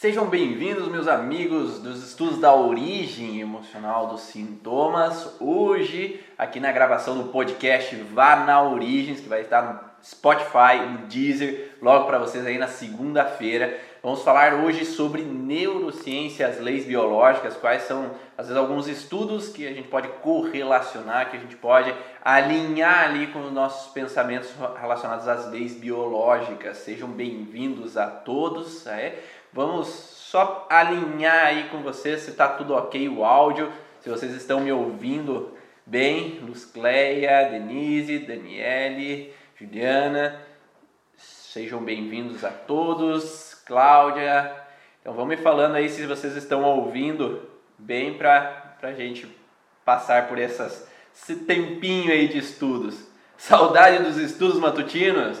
Sejam bem-vindos, meus amigos dos estudos da origem emocional dos sintomas. Hoje, aqui na gravação do podcast Vá na Origens, que vai estar no Spotify, no Deezer, logo para vocês aí na segunda-feira. Vamos falar hoje sobre neurociência, as leis biológicas, quais são, às vezes, alguns estudos que a gente pode correlacionar, que a gente pode alinhar ali com os nossos pensamentos relacionados às leis biológicas. Sejam bem-vindos a todos. É? Vamos só alinhar aí com vocês se está tudo ok o áudio, se vocês estão me ouvindo bem. Luz Cleia, Denise, Daniele, Juliana, sejam bem-vindos a todos. Cláudia, então vão me falando aí se vocês estão ouvindo bem para a gente passar por essas, esse tempinho aí de estudos. Saudade dos estudos matutinos?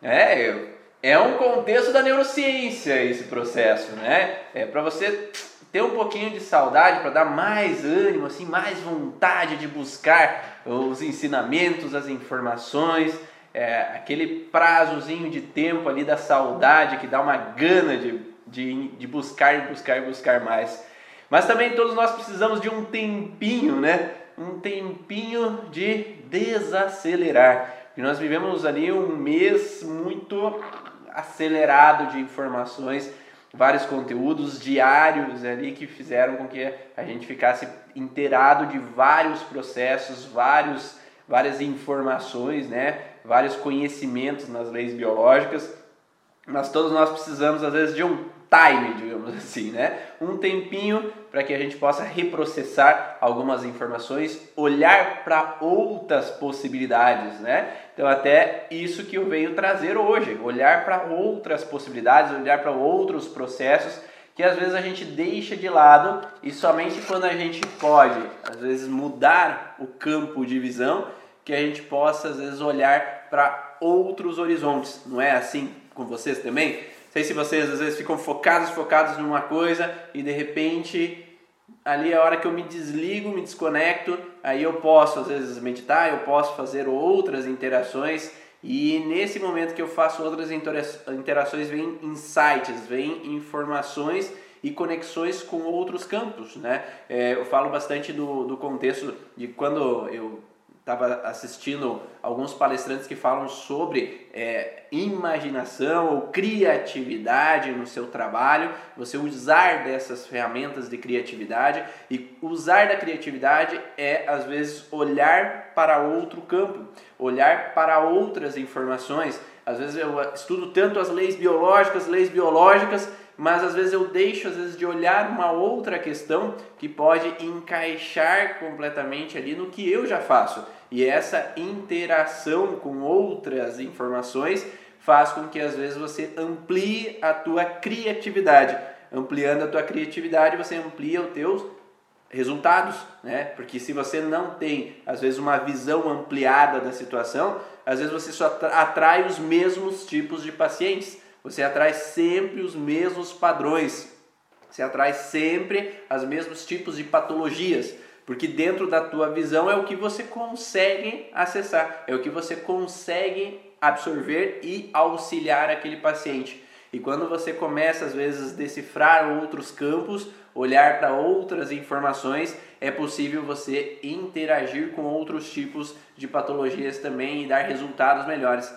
É, é um contexto da neurociência esse processo, né? É para você ter um pouquinho de saudade, para dar mais ânimo, assim, mais vontade de buscar os ensinamentos, as informações, é, aquele prazozinho de tempo ali da saudade que dá uma gana de, de, de buscar, buscar, buscar mais. Mas também todos nós precisamos de um tempinho, né? Um tempinho de desacelerar. E nós vivemos ali um mês muito acelerado de informações, vários conteúdos diários ali que fizeram com que a gente ficasse inteirado de vários processos, vários, várias informações, né? vários conhecimentos nas leis biológicas, mas todos nós precisamos às vezes de um time, digamos assim, né? Um tempinho para que a gente possa reprocessar algumas informações, olhar para outras possibilidades, né? Então até isso que eu venho trazer hoje, olhar para outras possibilidades, olhar para outros processos que às vezes a gente deixa de lado e somente quando a gente pode, às vezes mudar o campo de visão, que a gente possa às vezes olhar para outros horizontes. Não é assim com vocês também? sei se vocês às vezes ficam focados, focados numa coisa e de repente ali é a hora que eu me desligo, me desconecto, aí eu posso às vezes meditar, eu posso fazer outras interações e nesse momento que eu faço outras interações vem insights, vem informações e conexões com outros campos, né? É, eu falo bastante do, do contexto de quando eu estava assistindo alguns palestrantes que falam sobre é, imaginação ou criatividade no seu trabalho, você usar dessas ferramentas de criatividade e usar da criatividade é às vezes olhar para outro campo, olhar para outras informações. Às vezes eu estudo tanto as leis biológicas, leis biológicas, mas às vezes eu deixo às vezes de olhar uma outra questão que pode encaixar completamente ali no que eu já faço. E essa interação com outras informações faz com que às vezes você amplie a tua criatividade. Ampliando a tua criatividade, você amplia os teus resultados, né? Porque se você não tem, às vezes, uma visão ampliada da situação, às vezes você só atrai os mesmos tipos de pacientes. Você atrai sempre os mesmos padrões. Você atrai sempre os mesmos tipos de patologias. Porque dentro da tua visão é o que você consegue acessar, é o que você consegue absorver e auxiliar aquele paciente. E quando você começa às vezes a decifrar outros campos, olhar para outras informações, é possível você interagir com outros tipos de patologias também e dar resultados melhores.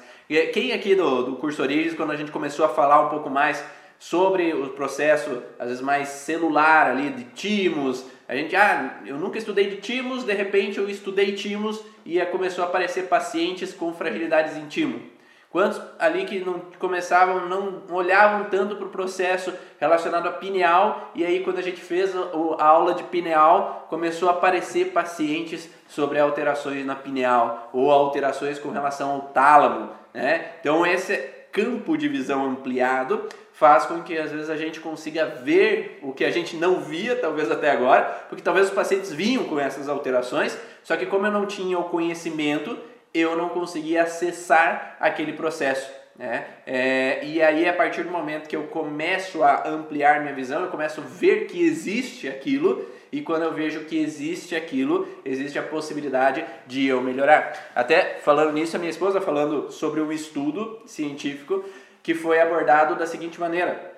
Quem aqui do, do curso Origens, quando a gente começou a falar um pouco mais sobre o processo, às vezes mais celular ali, de timos, a gente, ah, eu nunca estudei de timos, de repente eu estudei timos e começou a aparecer pacientes com fragilidades em timo. Quantos ali que não começavam, não olhavam tanto para o processo relacionado a pineal, e aí quando a gente fez a aula de pineal, começou a aparecer pacientes sobre alterações na pineal ou alterações com relação ao tálamo. Né? Então esse campo de visão ampliado faz com que às vezes a gente consiga ver o que a gente não via, talvez até agora, porque talvez os pacientes vinham com essas alterações, só que como eu não tinha o conhecimento, eu não conseguia acessar aquele processo. Né? É, e aí, a partir do momento que eu começo a ampliar minha visão, eu começo a ver que existe aquilo, e quando eu vejo que existe aquilo, existe a possibilidade de eu melhorar. Até falando nisso, a minha esposa falando sobre um estudo científico que foi abordado da seguinte maneira: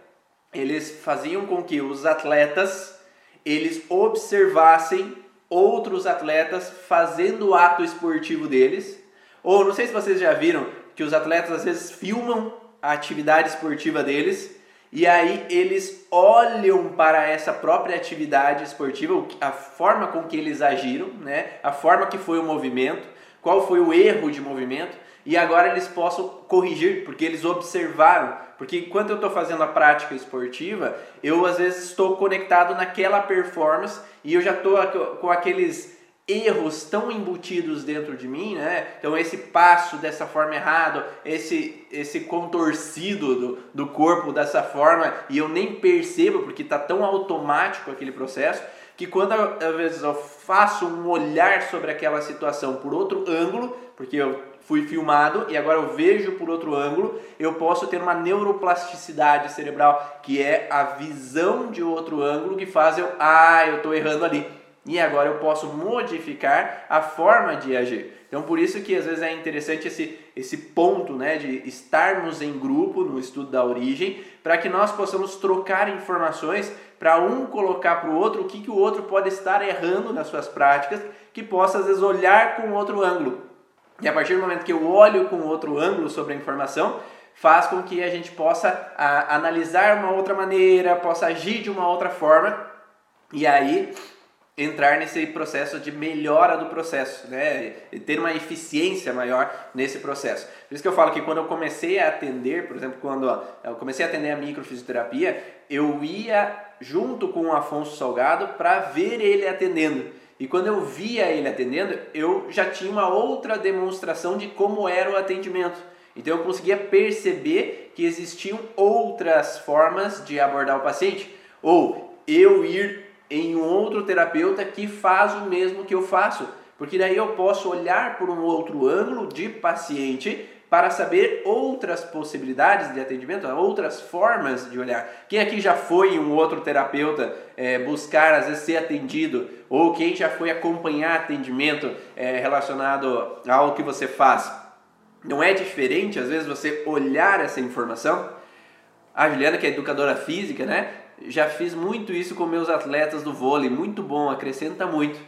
eles faziam com que os atletas eles observassem outros atletas fazendo o ato esportivo deles. Ou não sei se vocês já viram que os atletas às vezes filmam a atividade esportiva deles e aí eles olham para essa própria atividade esportiva, a forma com que eles agiram, né? A forma que foi o movimento, qual foi o erro de movimento e agora eles possam corrigir, porque eles observaram. Porque enquanto eu estou fazendo a prática esportiva, eu às vezes estou conectado naquela performance e eu já estou com aqueles erros tão embutidos dentro de mim, né? Então esse passo dessa forma errado, esse esse contorcido do, do corpo dessa forma e eu nem percebo porque está tão automático aquele processo que quando às vezes eu faço um olhar sobre aquela situação por outro ângulo, porque eu fui filmado e agora eu vejo por outro ângulo, eu posso ter uma neuroplasticidade cerebral, que é a visão de outro ângulo que faz eu, ah, eu estou errando ali. E agora eu posso modificar a forma de agir. Então por isso que às vezes é interessante esse, esse ponto né, de estarmos em grupo no estudo da origem, para que nós possamos trocar informações para um colocar para o outro o que, que o outro pode estar errando nas suas práticas, que possa às vezes olhar com outro ângulo. E a partir do momento que eu olho com outro ângulo sobre a informação, faz com que a gente possa a, analisar uma outra maneira, possa agir de uma outra forma e aí entrar nesse processo de melhora do processo, né? E ter uma eficiência maior nesse processo. Por isso que eu falo que quando eu comecei a atender, por exemplo, quando eu comecei a atender a microfisioterapia, eu ia junto com o Afonso Salgado para ver ele atendendo. E quando eu via ele atendendo, eu já tinha uma outra demonstração de como era o atendimento. Então eu conseguia perceber que existiam outras formas de abordar o paciente. Ou eu ir em um outro terapeuta que faz o mesmo que eu faço. Porque daí eu posso olhar por um outro ângulo de paciente para saber outras possibilidades de atendimento, outras formas de olhar. Quem aqui já foi um outro terapeuta é, buscar, às vezes, ser atendido, ou quem já foi acompanhar atendimento é, relacionado ao que você faz? Não é diferente, às vezes, você olhar essa informação? A Juliana, que é educadora física, né? Já fiz muito isso com meus atletas do vôlei, muito bom, acrescenta muito.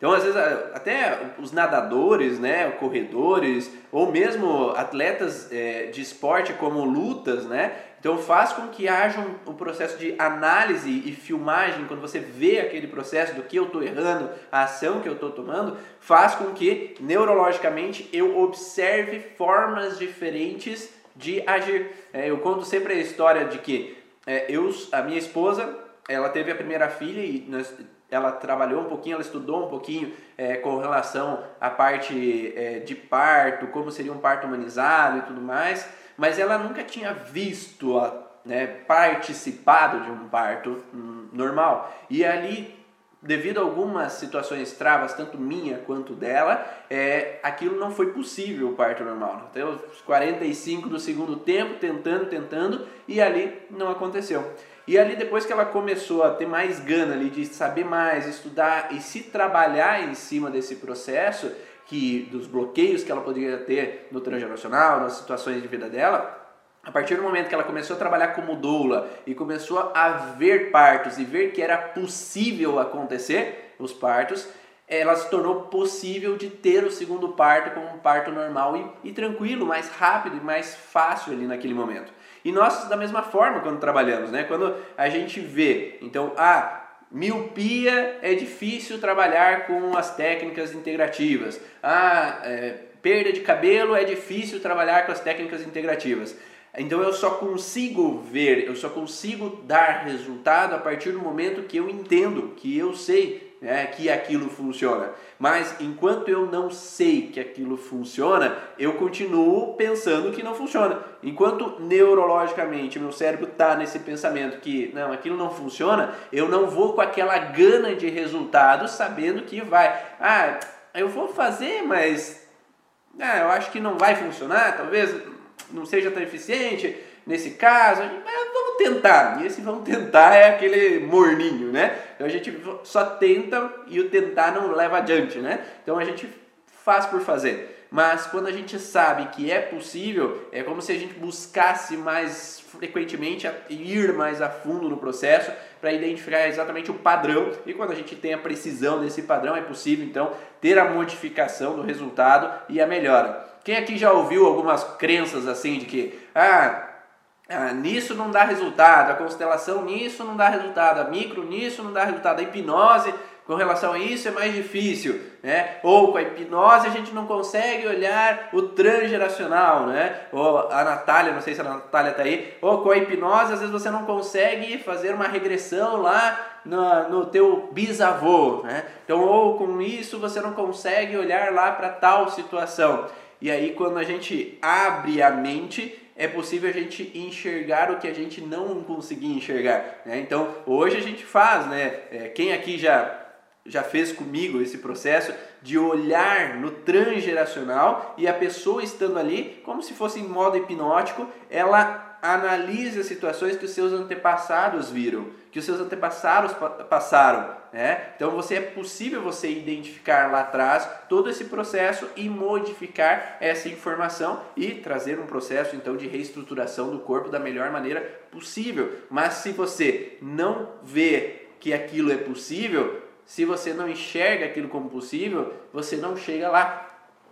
Então, às vezes, até os nadadores, né, corredores, ou mesmo atletas é, de esporte como lutas, né, então faz com que haja um, um, processo de análise e filmagem, quando você vê aquele processo do que eu estou errando, a ação que eu estou tomando, faz com que neurologicamente eu observe formas diferentes de agir. É, eu conto sempre a história de que é, eu, a minha esposa, ela teve a primeira filha e nós ela trabalhou um pouquinho, ela estudou um pouquinho é, com relação à parte é, de parto, como seria um parto humanizado e tudo mais, mas ela nunca tinha visto, né, participado de um parto hum, normal. E ali, devido a algumas situações travas, tanto minha quanto dela, é, aquilo não foi possível o parto normal. Então, os 45 do segundo tempo, tentando, tentando, e ali não aconteceu. E ali depois que ela começou a ter mais gana ali de saber mais, estudar e se trabalhar em cima desse processo, que dos bloqueios que ela poderia ter no transgeracional, nas situações de vida dela, a partir do momento que ela começou a trabalhar como doula e começou a ver partos e ver que era possível acontecer os partos, ela se tornou possível de ter o segundo parto como um parto normal e, e tranquilo, mais rápido e mais fácil ali naquele momento. E nós, da mesma forma, quando trabalhamos, né? quando a gente vê, então, ah, miopia é difícil trabalhar com as técnicas integrativas, ah, é, perda de cabelo é difícil trabalhar com as técnicas integrativas. Então eu só consigo ver, eu só consigo dar resultado a partir do momento que eu entendo, que eu sei né, que aquilo funciona. Mas enquanto eu não sei que aquilo funciona, eu continuo pensando que não funciona. Enquanto neurologicamente meu cérebro está nesse pensamento que não, aquilo não funciona, eu não vou com aquela gana de resultado sabendo que vai. Ah, eu vou fazer, mas ah, eu acho que não vai funcionar, talvez não seja tão eficiente nesse caso, vamos tentar. E esse vamos tentar é aquele morninho, né? Então a gente só tenta e o tentar não leva adiante, né? Então a gente faz por fazer. mas quando a gente sabe que é possível, é como se a gente buscasse mais frequentemente ir mais a fundo no processo para identificar exatamente o padrão e quando a gente tem a precisão desse padrão é possível então ter a modificação do resultado e a melhora. Quem aqui já ouviu algumas crenças assim de que ah, ah, nisso não dá resultado, a constelação nisso não dá resultado, a micro nisso não dá resultado, a hipnose com relação a isso é mais difícil, né? Ou com a hipnose a gente não consegue olhar o transgeracional, né? Ou a Natália, não sei se a Natália tá aí, ou com a hipnose às vezes você não consegue fazer uma regressão lá no, no teu bisavô, né? Então, ou com isso você não consegue olhar lá para tal situação. E aí quando a gente abre a mente, é possível a gente enxergar o que a gente não conseguia enxergar. Né? Então, hoje a gente faz, né? É, quem aqui já, já fez comigo esse processo de olhar no transgeracional e a pessoa estando ali, como se fosse em modo hipnótico, ela analise as situações que os seus antepassados viram, que os seus antepassados passaram, né? Então você é possível você identificar lá atrás todo esse processo e modificar essa informação e trazer um processo então de reestruturação do corpo da melhor maneira possível. Mas se você não vê que aquilo é possível, se você não enxerga aquilo como possível, você não chega lá.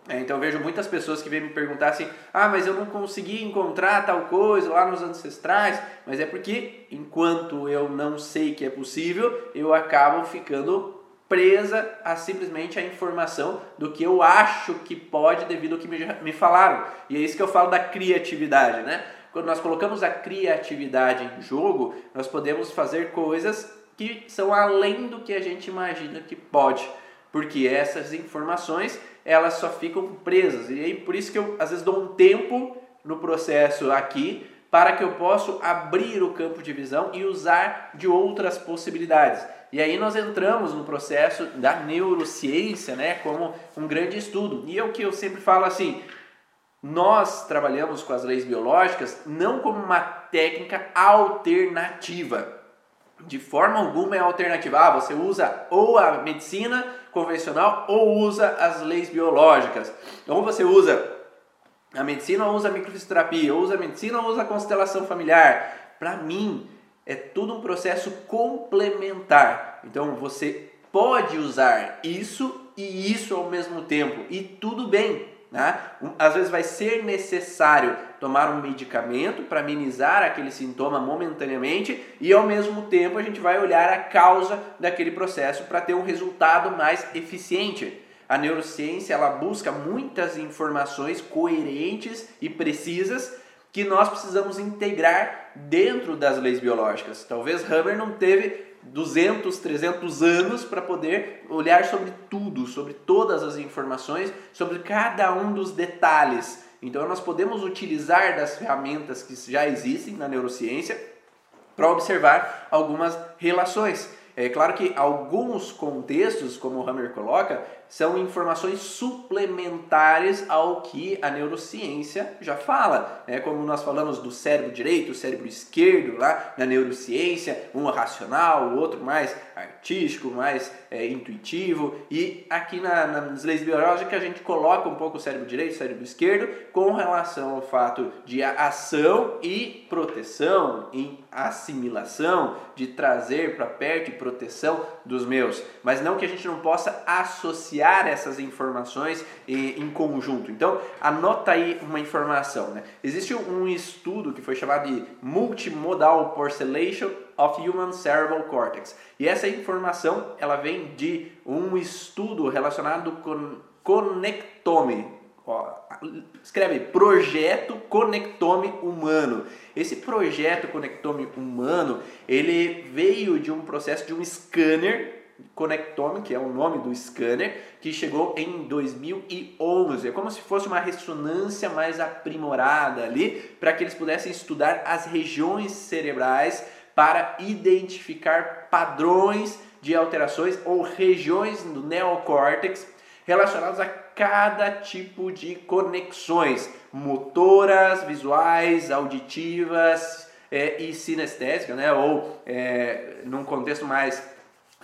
É, então vejo muitas pessoas que vêm me perguntar assim: ah, mas eu não consegui encontrar tal coisa lá nos ancestrais, mas é porque enquanto eu não sei que é possível, eu acabo ficando presa a simplesmente a informação do que eu acho que pode devido ao que me, me falaram. E é isso que eu falo da criatividade, né? Quando nós colocamos a criatividade em jogo, nós podemos fazer coisas que são além do que a gente imagina que pode, porque essas informações elas só ficam presas. E aí por isso que eu às vezes dou um tempo no processo aqui para que eu possa abrir o campo de visão e usar de outras possibilidades. E aí nós entramos no processo da neurociência, né, como um grande estudo. E é o que eu sempre falo assim, nós trabalhamos com as leis biológicas não como uma técnica alternativa. De forma alguma é alternativa. Ah, você usa ou a medicina convencional ou usa as leis biológicas. Ou você usa a medicina ou usa a microfisioterapia, ou usa a medicina ou usa a constelação familiar. Para mim, é tudo um processo complementar. Então você pode usar isso e isso ao mesmo tempo e tudo bem. Né? Às vezes vai ser necessário tomar um medicamento para amenizar aquele sintoma momentaneamente e ao mesmo tempo a gente vai olhar a causa daquele processo para ter um resultado mais eficiente. A neurociência ela busca muitas informações coerentes e precisas que nós precisamos integrar dentro das leis biológicas. Talvez Hammer não teve 200, 300 anos para poder olhar sobre tudo, sobre todas as informações, sobre cada um dos detalhes. Então nós podemos utilizar das ferramentas que já existem na neurociência para observar algumas relações. É claro que alguns contextos, como o Hammer coloca, são informações suplementares ao que a neurociência já fala. Né? Como nós falamos do cérebro direito, cérebro esquerdo lá na neurociência, um racional, o outro mais artístico, mais é, intuitivo. E aqui na, nas leis biológicas a gente coloca um pouco o cérebro direito, o cérebro esquerdo, com relação ao fato de ação e proteção, em assimilação, de trazer para perto e proteção dos meus. Mas não que a gente não possa associar essas informações em conjunto. Então, anota aí uma informação. Né? Existe um estudo que foi chamado de Multimodal Porcellation of Human Cerebral Cortex. E essa informação ela vem de um estudo relacionado com conectome. Escreve Projeto Conectome Humano. Esse projeto Conectome Humano, ele veio de um processo de um scanner Conectome, que é o nome do scanner, que chegou em 2011. É como se fosse uma ressonância mais aprimorada ali, para que eles pudessem estudar as regiões cerebrais para identificar padrões de alterações ou regiões do neocórtex relacionadas a cada tipo de conexões motoras, visuais, auditivas é, e sinestésicas, né? ou é, num contexto mais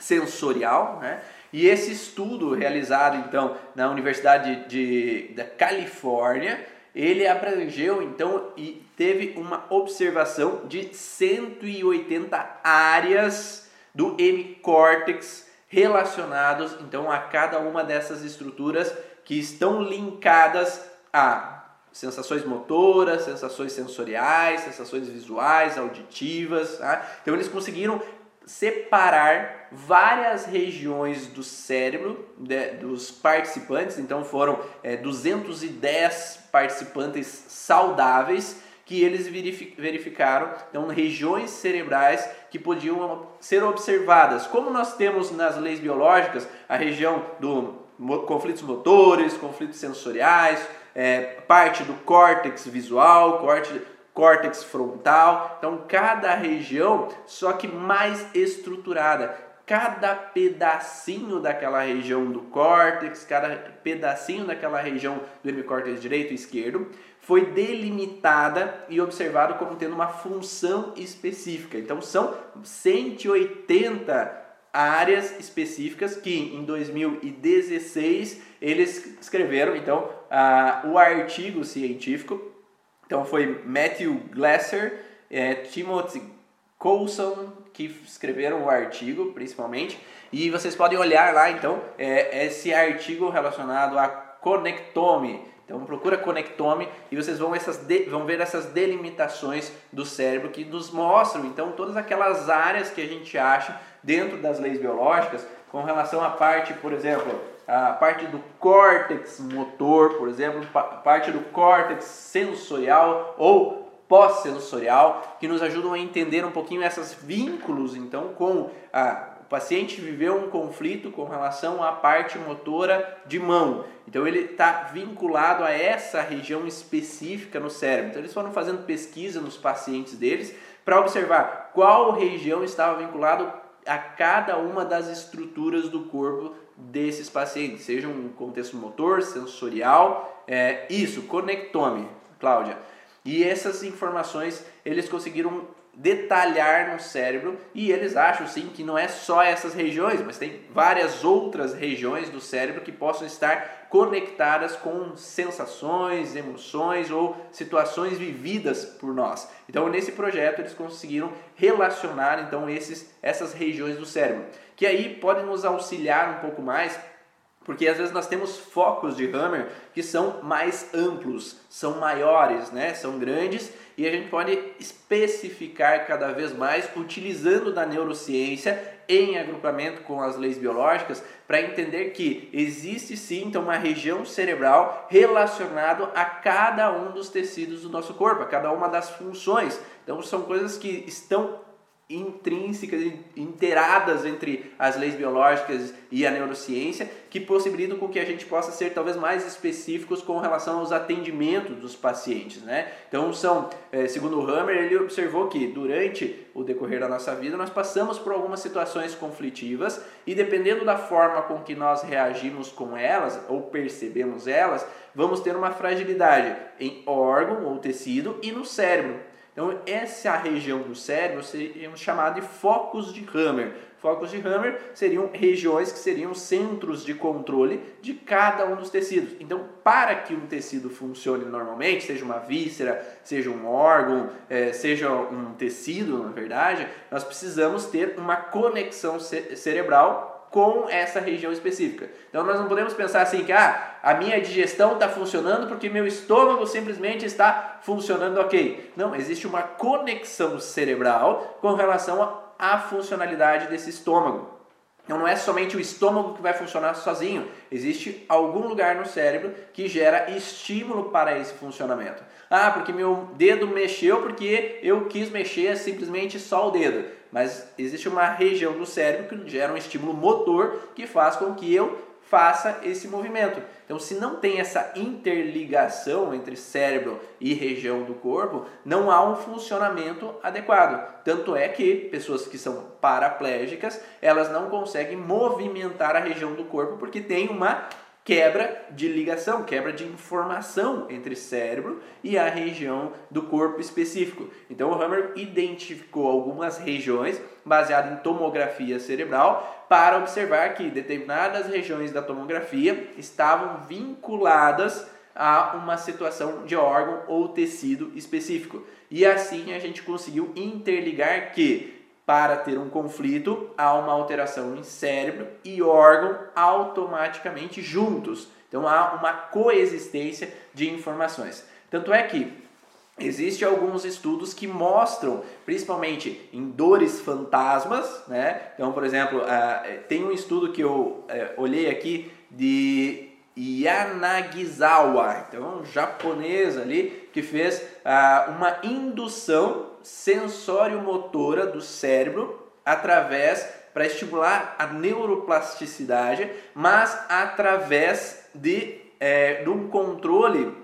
sensorial, né? E esse estudo realizado então na Universidade de, da Califórnia, ele abrangeu então e teve uma observação de 180 áreas do hemicórtex relacionados então a cada uma dessas estruturas que estão linkadas a sensações motoras, sensações sensoriais, sensações visuais, auditivas. Tá? Então eles conseguiram separar várias regiões do cérebro de, dos participantes, então foram é, 210 participantes saudáveis que eles verificaram, então regiões cerebrais que podiam ser observadas. Como nós temos nas leis biológicas a região do conflitos motores, conflitos sensoriais, é, parte do córtex visual, corte, córtex frontal. Então, cada região, só que mais estruturada. Cada pedacinho daquela região do córtex, cada pedacinho daquela região do hemicórtex direito e esquerdo, foi delimitada e observado como tendo uma função específica. Então, são 180 áreas específicas que em 2016 eles escreveram então uh, o artigo científico então foi Matthew Glasser, é, Timothy Coulson que escreveram o artigo, principalmente. E vocês podem olhar lá, então, é, esse artigo relacionado a conectome. Então procura conectome e vocês vão, essas de, vão ver essas delimitações do cérebro que nos mostram então todas aquelas áreas que a gente acha dentro das leis biológicas com relação à parte, por exemplo, a parte do córtex motor, por exemplo, parte do córtex sensorial ou pós-sensorial, que nos ajudam a entender um pouquinho esses vínculos, então, com a o paciente viveu um conflito com relação à parte motora de mão. Então ele está vinculado a essa região específica no cérebro. Então eles foram fazendo pesquisa nos pacientes deles para observar qual região estava vinculado a cada uma das estruturas do corpo desses pacientes, seja um contexto motor, sensorial, é, isso, conectome, Cláudia. E essas informações eles conseguiram detalhar no cérebro e eles acham sim que não é só essas regiões, mas tem várias outras regiões do cérebro que possam estar conectadas com sensações, emoções ou situações vividas por nós. Então nesse projeto eles conseguiram relacionar então esses essas regiões do cérebro, que aí podem nos auxiliar um pouco mais porque às vezes nós temos focos de Hammer que são mais amplos, são maiores, né? são grandes e a gente pode especificar cada vez mais utilizando da neurociência em agrupamento com as leis biológicas para entender que existe sim então uma região cerebral relacionado a cada um dos tecidos do nosso corpo, a cada uma das funções. Então são coisas que estão intrínsecas, inteiradas entre as leis biológicas e a neurociência, que possibilitam com que a gente possa ser talvez mais específicos com relação aos atendimentos dos pacientes, né? Então são, é, segundo o Hammer, ele observou que durante o decorrer da nossa vida nós passamos por algumas situações conflitivas e dependendo da forma com que nós reagimos com elas ou percebemos elas, vamos ter uma fragilidade em órgão ou tecido e no cérebro. Então, essa região do cérebro seria chamada de focos de Hammer. Focos de Hammer seriam regiões que seriam centros de controle de cada um dos tecidos. Então, para que um tecido funcione normalmente, seja uma víscera, seja um órgão, é, seja um tecido, na verdade, nós precisamos ter uma conexão cerebral com essa região específica. Então nós não podemos pensar assim que ah, a minha digestão está funcionando porque meu estômago simplesmente está funcionando ok. Não, existe uma conexão cerebral com relação à funcionalidade desse estômago. Então não é somente o estômago que vai funcionar sozinho, existe algum lugar no cérebro que gera estímulo para esse funcionamento. Ah, porque meu dedo mexeu porque eu quis mexer simplesmente só o dedo mas existe uma região do cérebro que gera um estímulo motor que faz com que eu faça esse movimento. Então, se não tem essa interligação entre cérebro e região do corpo, não há um funcionamento adequado. Tanto é que pessoas que são paraplégicas, elas não conseguem movimentar a região do corpo porque tem uma quebra de ligação, quebra de informação entre cérebro e a região do corpo específico. Então o Hammer identificou algumas regiões baseado em tomografia cerebral para observar que determinadas regiões da tomografia estavam vinculadas a uma situação de órgão ou tecido específico. E assim a gente conseguiu interligar que para ter um conflito, há uma alteração em cérebro e órgão automaticamente juntos. Então há uma coexistência de informações. Tanto é que Existem alguns estudos que mostram, principalmente em dores fantasmas, né? Então, por exemplo, uh, tem um estudo que eu uh, olhei aqui de Yanagisawa, então um japonês ali que fez uh, uma indução sensório-motora do cérebro através para estimular a neuroplasticidade, mas através de, é, de um controle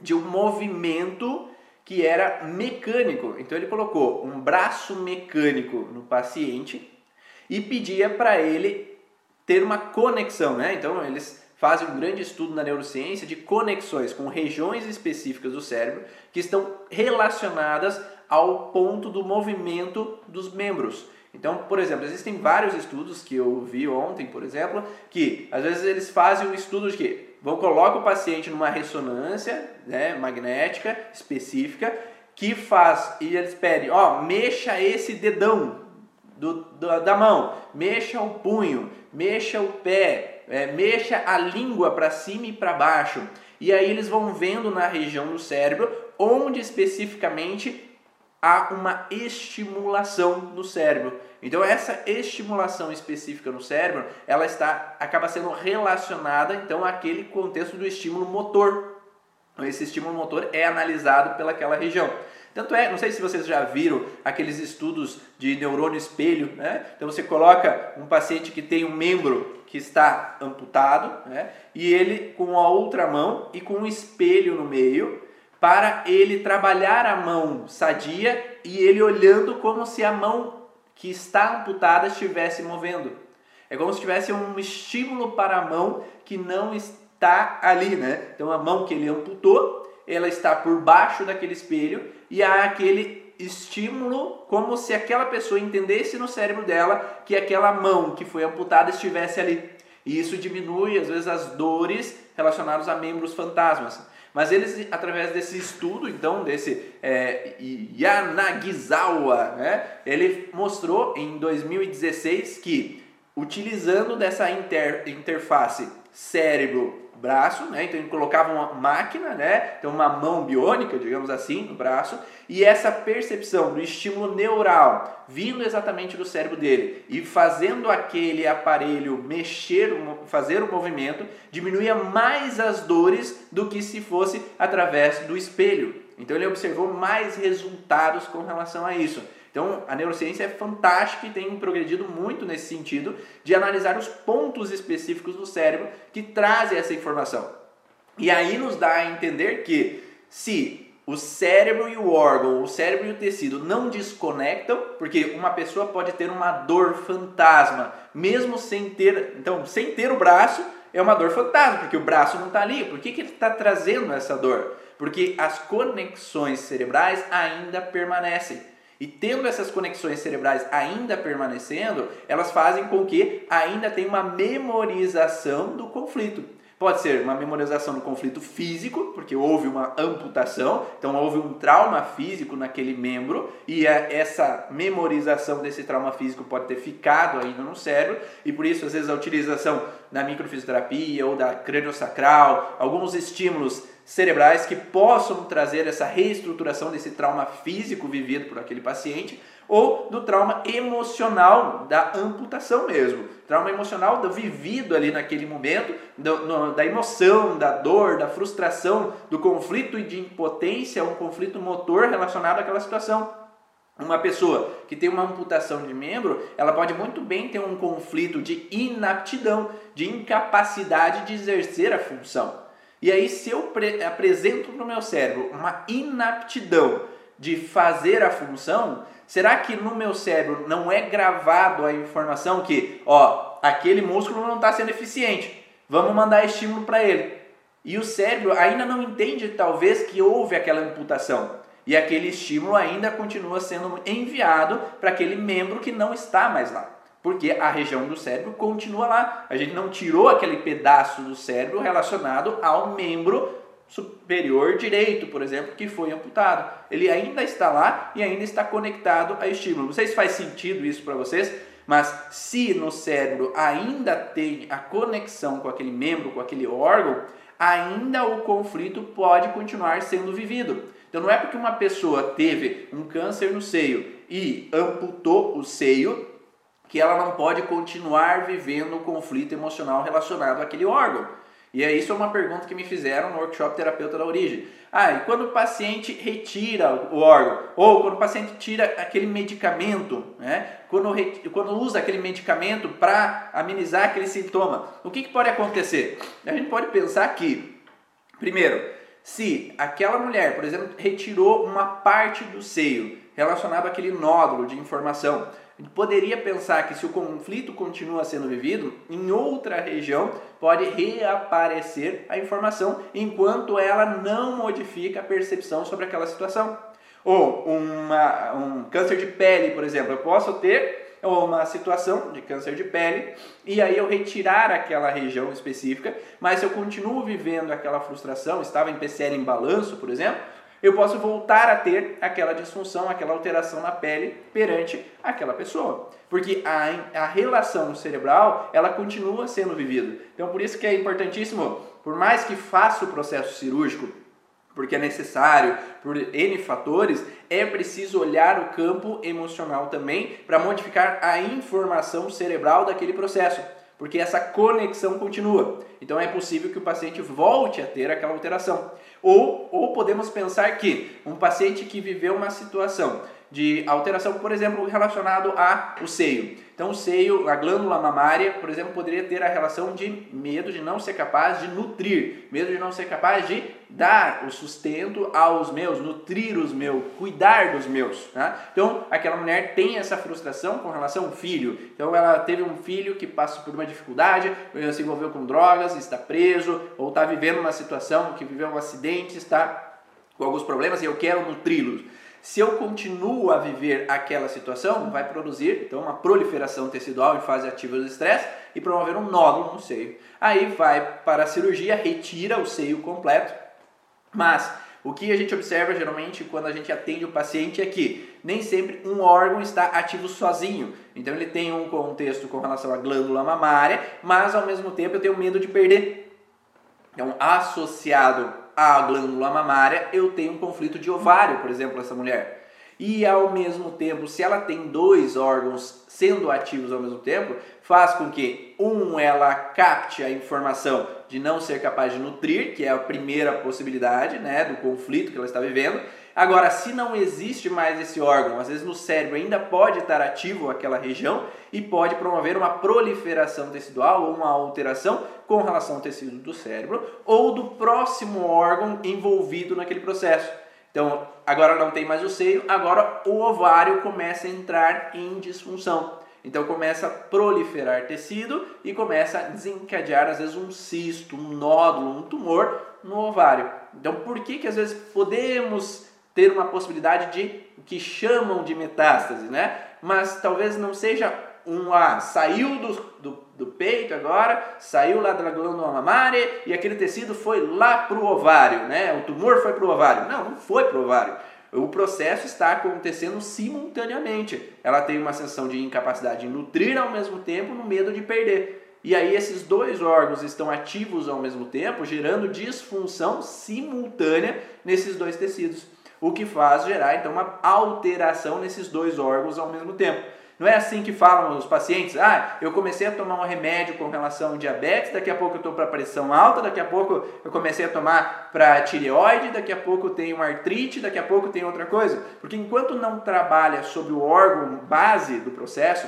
de um movimento que era mecânico. Então ele colocou um braço mecânico no paciente e pedia para ele ter uma conexão, né? Então eles fazem um grande estudo na neurociência de conexões com regiões específicas do cérebro que estão relacionadas ao ponto do movimento dos membros. Então, por exemplo, existem vários estudos que eu vi ontem, por exemplo, que às vezes eles fazem um estudo de que vão colocar o paciente numa ressonância né, magnética específica que faz e eles pedem, ó, mexa esse dedão do, do, da mão, mexa o punho, mexa o pé, é, mexa a língua para cima e para baixo. E aí eles vão vendo na região do cérebro onde especificamente há uma estimulação no cérebro. Então essa estimulação específica no cérebro, ela está acaba sendo relacionada então àquele contexto do estímulo motor. Então, esse estímulo motor é analisado pelaquela região. Tanto é, não sei se vocês já viram aqueles estudos de neurônio espelho, né? Então você coloca um paciente que tem um membro que está amputado, né? E ele com a outra mão e com um espelho no meio, para ele trabalhar a mão sadia e ele olhando como se a mão que está amputada estivesse movendo. É como se tivesse um estímulo para a mão que não está ali, né? Então a mão que ele amputou, ela está por baixo daquele espelho e há aquele estímulo como se aquela pessoa entendesse no cérebro dela que aquela mão que foi amputada estivesse ali. E isso diminui, às vezes, as dores relacionadas a membros fantasmas. Mas eles, através desse estudo, então, desse é, Yanagisawa, né, ele mostrou em 2016 que, utilizando dessa inter, interface cérebro braço, né? Então ele colocava uma máquina, né? Então uma mão biônica, digamos assim, no braço, e essa percepção do estímulo neural vindo exatamente do cérebro dele e fazendo aquele aparelho mexer, fazer o movimento, diminuía mais as dores do que se fosse através do espelho. Então ele observou mais resultados com relação a isso. Então, a neurociência é fantástica e tem progredido muito nesse sentido de analisar os pontos específicos do cérebro que trazem essa informação. E aí nos dá a entender que se o cérebro e o órgão, o cérebro e o tecido não desconectam, porque uma pessoa pode ter uma dor fantasma, mesmo sem ter, então, sem ter o braço, é uma dor fantasma, porque o braço não está ali. Por que, que ele está trazendo essa dor? Porque as conexões cerebrais ainda permanecem. E tendo essas conexões cerebrais ainda permanecendo, elas fazem com que ainda tenha uma memorização do conflito. Pode ser uma memorização do conflito físico, porque houve uma amputação, então houve um trauma físico naquele membro, e é essa memorização desse trauma físico pode ter ficado ainda no cérebro, e por isso, às vezes, a utilização da microfisioterapia ou da craniosacral, alguns estímulos cerebrais que possam trazer essa reestruturação desse trauma físico vivido por aquele paciente ou do trauma emocional da amputação mesmo. Trauma emocional do vivido ali naquele momento, do, no, da emoção, da dor, da frustração, do conflito de impotência, um conflito motor relacionado àquela situação. Uma pessoa que tem uma amputação de membro, ela pode muito bem ter um conflito de inaptidão, de incapacidade de exercer a função. E aí, se eu apresento para o meu cérebro uma inaptidão de fazer a função, será que no meu cérebro não é gravado a informação que, ó, aquele músculo não está sendo eficiente? vamos mandar estímulo para ele. E o cérebro ainda não entende, talvez, que houve aquela amputação. E aquele estímulo ainda continua sendo enviado para aquele membro que não está mais lá. Porque a região do cérebro continua lá. A gente não tirou aquele pedaço do cérebro relacionado ao membro superior direito, por exemplo, que foi amputado. Ele ainda está lá e ainda está conectado a estímulo. Não sei se faz sentido isso para vocês, mas se no cérebro ainda tem a conexão com aquele membro, com aquele órgão, ainda o conflito pode continuar sendo vivido. Então não é porque uma pessoa teve um câncer no seio e amputou o seio que ela não pode continuar vivendo o conflito emocional relacionado àquele órgão. E é isso é uma pergunta que me fizeram no workshop Terapeuta da Origem. Ah, e quando o paciente retira o órgão, ou quando o paciente tira aquele medicamento, né? quando, quando usa aquele medicamento para amenizar aquele sintoma, o que, que pode acontecer? A gente pode pensar que, primeiro, se aquela mulher, por exemplo, retirou uma parte do seio relacionado àquele nódulo de informação, poderia pensar que se o conflito continua sendo vivido, em outra região pode reaparecer a informação enquanto ela não modifica a percepção sobre aquela situação. Ou uma, um câncer de pele, por exemplo, eu posso ter uma situação de câncer de pele e aí eu retirar aquela região específica, mas se eu continuo vivendo aquela frustração, estava em PCL em balanço, por exemplo, eu posso voltar a ter aquela disfunção, aquela alteração na pele perante aquela pessoa. Porque a, a relação cerebral, ela continua sendo vivida. Então, por isso que é importantíssimo, por mais que faça o processo cirúrgico, porque é necessário, por N fatores, é preciso olhar o campo emocional também para modificar a informação cerebral daquele processo porque essa conexão continua. Então é possível que o paciente volte a ter aquela alteração. Ou, ou podemos pensar que um paciente que viveu uma situação de alteração, por exemplo, relacionado ao seio. Então, o seio, a glândula mamária, por exemplo, poderia ter a relação de medo de não ser capaz de nutrir, medo de não ser capaz de dar o sustento aos meus, nutrir os meus, cuidar dos meus. Né? Então, aquela mulher tem essa frustração com relação ao filho. Então, ela teve um filho que passou por uma dificuldade, se envolveu com drogas, está preso, ou está vivendo uma situação que viveu um acidente, está com alguns problemas e eu quero nutri-los. Se eu continuo a viver aquela situação, vai produzir então uma proliferação tecidual em fase ativa do estresse e promover um nódulo no seio. Aí vai para a cirurgia, retira o seio completo, mas o que a gente observa geralmente quando a gente atende o paciente é que nem sempre um órgão está ativo sozinho. Então ele tem um contexto com relação à glândula mamária, mas ao mesmo tempo eu tenho medo de perder. Então, associado a glândula mamária, eu tenho um conflito de ovário, por exemplo, essa mulher. E ao mesmo tempo, se ela tem dois órgãos sendo ativos ao mesmo tempo, faz com que um ela capte a informação de não ser capaz de nutrir, que é a primeira possibilidade, né, do conflito que ela está vivendo, Agora, se não existe mais esse órgão, às vezes no cérebro ainda pode estar ativo aquela região e pode promover uma proliferação tecidual ou uma alteração com relação ao tecido do cérebro ou do próximo órgão envolvido naquele processo. Então, agora não tem mais o seio, agora o ovário começa a entrar em disfunção. Então começa a proliferar tecido e começa a desencadear às vezes um cisto, um nódulo, um tumor no ovário. Então por que que às vezes podemos ter uma possibilidade de o que chamam de metástase, né? Mas talvez não seja um ah, saiu do, do, do, peito agora, saiu lá da glândula mamária e aquele tecido foi lá para o ovário, né? O tumor foi para o ovário. Não, não foi para o ovário. O processo está acontecendo simultaneamente. Ela tem uma sensação de incapacidade de nutrir ao mesmo tempo, no medo de perder. E aí esses dois órgãos estão ativos ao mesmo tempo, gerando disfunção simultânea nesses dois tecidos o que faz gerar então uma alteração nesses dois órgãos ao mesmo tempo. Não é assim que falam os pacientes, ah, eu comecei a tomar um remédio com relação ao diabetes, daqui a pouco eu estou para pressão alta, daqui a pouco eu comecei a tomar para tireoide, daqui a pouco eu tenho artrite, daqui a pouco tem outra coisa. Porque enquanto não trabalha sobre o órgão base do processo,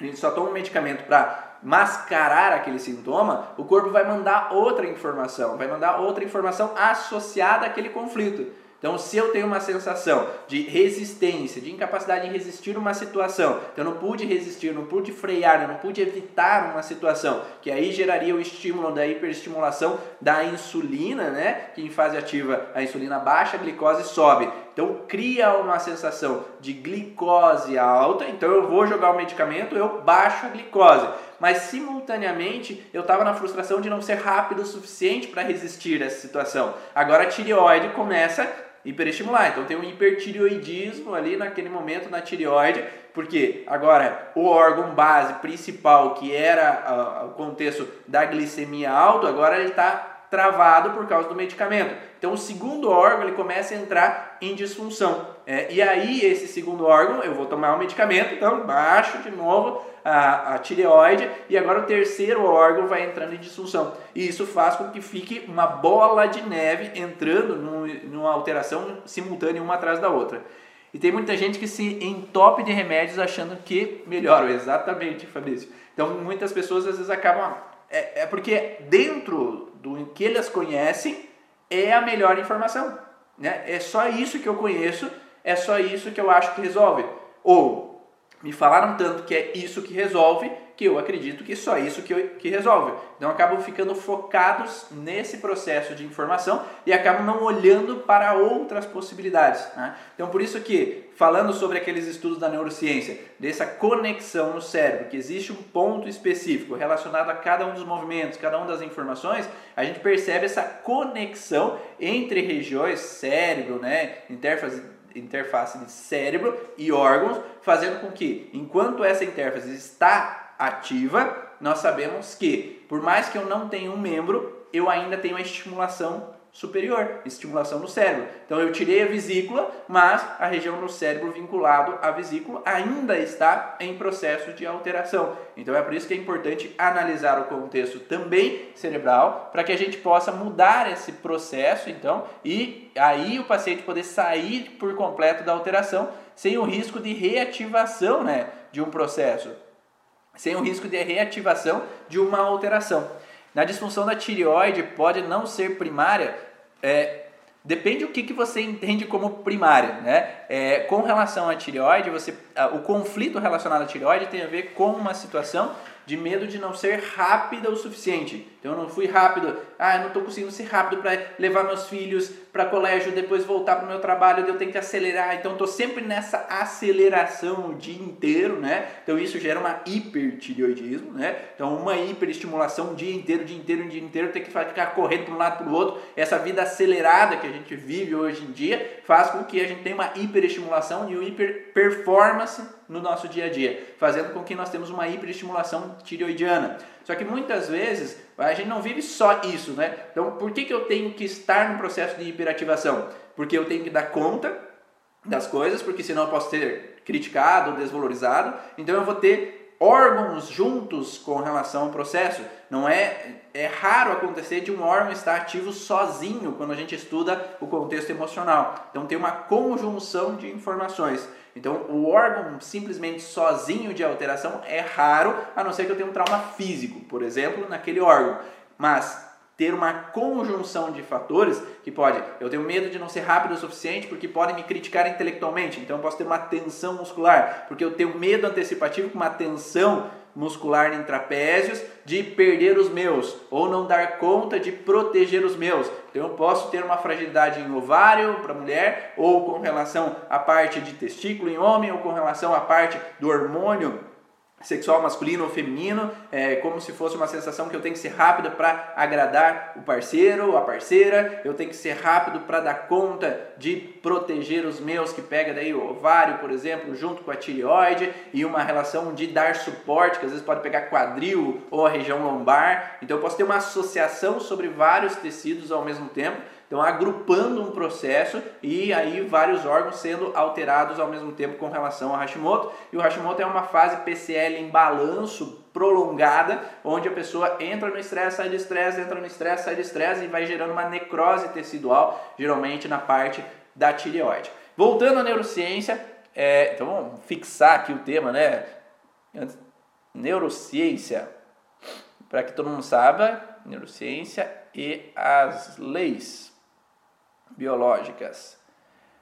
a gente só toma um medicamento para mascarar aquele sintoma, o corpo vai mandar outra informação, vai mandar outra informação associada àquele conflito. Então, se eu tenho uma sensação de resistência, de incapacidade de resistir uma situação, eu não pude resistir, não pude frear, eu não pude evitar uma situação, que aí geraria o estímulo da hiperestimulação da insulina, né? Que em fase ativa a insulina baixa, a glicose sobe. Então cria uma sensação de glicose alta, então eu vou jogar o medicamento, eu baixo a glicose. Mas simultaneamente eu estava na frustração de não ser rápido o suficiente para resistir a essa situação. Agora a tireoide começa hiperestimular, então tem um hipertireoidismo ali naquele momento na tireoide, porque agora o órgão base principal que era uh, o contexto da glicemia alta, agora ele está travado por causa do medicamento. Então o segundo órgão ele começa a entrar em disfunção. É, e aí esse segundo órgão, eu vou tomar o um medicamento, então baixo de novo a, a tireoide e agora o terceiro órgão vai entrando em disfunção. E isso faz com que fique uma bola de neve entrando num, numa alteração simultânea uma atrás da outra. E tem muita gente que se entope de remédios achando que melhoram. Exatamente, Fabrício. Então muitas pessoas às vezes acabam. É, é porque dentro do que elas conhecem é a melhor informação. Né? É só isso que eu conheço, é só isso que eu acho que resolve. Ou me falaram tanto que é isso que resolve, que eu acredito que só isso que, que resolve. Então acabam ficando focados nesse processo de informação e acabam não olhando para outras possibilidades. Né? Então por isso que, falando sobre aqueles estudos da neurociência, dessa conexão no cérebro, que existe um ponto específico relacionado a cada um dos movimentos, cada uma das informações, a gente percebe essa conexão entre regiões, cérebro, né, interface interface de cérebro e órgãos, fazendo com que, enquanto essa interface está ativa, nós sabemos que, por mais que eu não tenha um membro, eu ainda tenho a estimulação superior, estimulação no cérebro. Então eu tirei a vesícula, mas a região do cérebro vinculado à vesícula ainda está em processo de alteração. Então é por isso que é importante analisar o contexto também cerebral para que a gente possa mudar esse processo, então, e aí o paciente poder sair por completo da alteração sem o risco de reativação, né, de um processo, sem o risco de reativação de uma alteração. Na disfunção da tireoide pode não ser primária, é, depende o que, que você entende como primária. Né? É, com relação à tireoide, você, o conflito relacionado à tireoide tem a ver com uma situação de medo de não ser rápida o suficiente. Então eu não fui rápido, ah, eu não estou conseguindo ser rápido para levar meus filhos para colégio, depois voltar para o meu trabalho, eu tenho que acelerar. Então estou sempre nessa aceleração o dia inteiro, né? Então isso gera uma hipertireoidismo, né? Então uma hiperestimulação o dia inteiro, o dia inteiro, o dia inteiro, tem que ficar correndo para um lado para o outro. Essa vida acelerada que a gente vive hoje em dia faz com que a gente tenha uma hiperestimulação e uma hiperperformance no nosso dia a dia, fazendo com que nós temos uma hiperestimulação tireoidiana. Só que muitas vezes a gente não vive só isso, né? Então, por que, que eu tenho que estar no processo de hiperativação? Porque eu tenho que dar conta das coisas, porque senão eu posso ser criticado, desvalorizado. Então, eu vou ter órgãos juntos com relação ao processo. Não é é raro acontecer de um órgão estar ativo sozinho quando a gente estuda o contexto emocional. Então tem uma conjunção de informações. Então, o órgão simplesmente sozinho de alteração é raro, a não ser que eu tenha um trauma físico, por exemplo, naquele órgão. Mas ter uma conjunção de fatores que pode, eu tenho medo de não ser rápido o suficiente porque podem me criticar intelectualmente, então eu posso ter uma tensão muscular, porque eu tenho medo antecipativo com uma tensão muscular em trapézios de perder os meus ou não dar conta de proteger os meus. Então eu posso ter uma fragilidade em ovário para mulher ou com relação à parte de testículo em homem ou com relação à parte do hormônio sexual masculino ou feminino, é como se fosse uma sensação que eu tenho que ser rápido para agradar o parceiro ou a parceira, eu tenho que ser rápido para dar conta de proteger os meus que pega daí o ovário, por exemplo, junto com a tireoide e uma relação de dar suporte, que às vezes pode pegar quadril ou a região lombar. Então eu posso ter uma associação sobre vários tecidos ao mesmo tempo então, agrupando um processo e aí vários órgãos sendo alterados ao mesmo tempo com relação ao Hashimoto. E o Hashimoto é uma fase PCL em balanço prolongada, onde a pessoa entra no estresse, sai do estresse, entra no estresse, sai do estresse e vai gerando uma necrose tecidual, geralmente na parte da tireoide. Voltando à neurociência, é, então vamos fixar aqui o tema, né? Neurociência, para que todo mundo saiba, neurociência e as leis biológicas.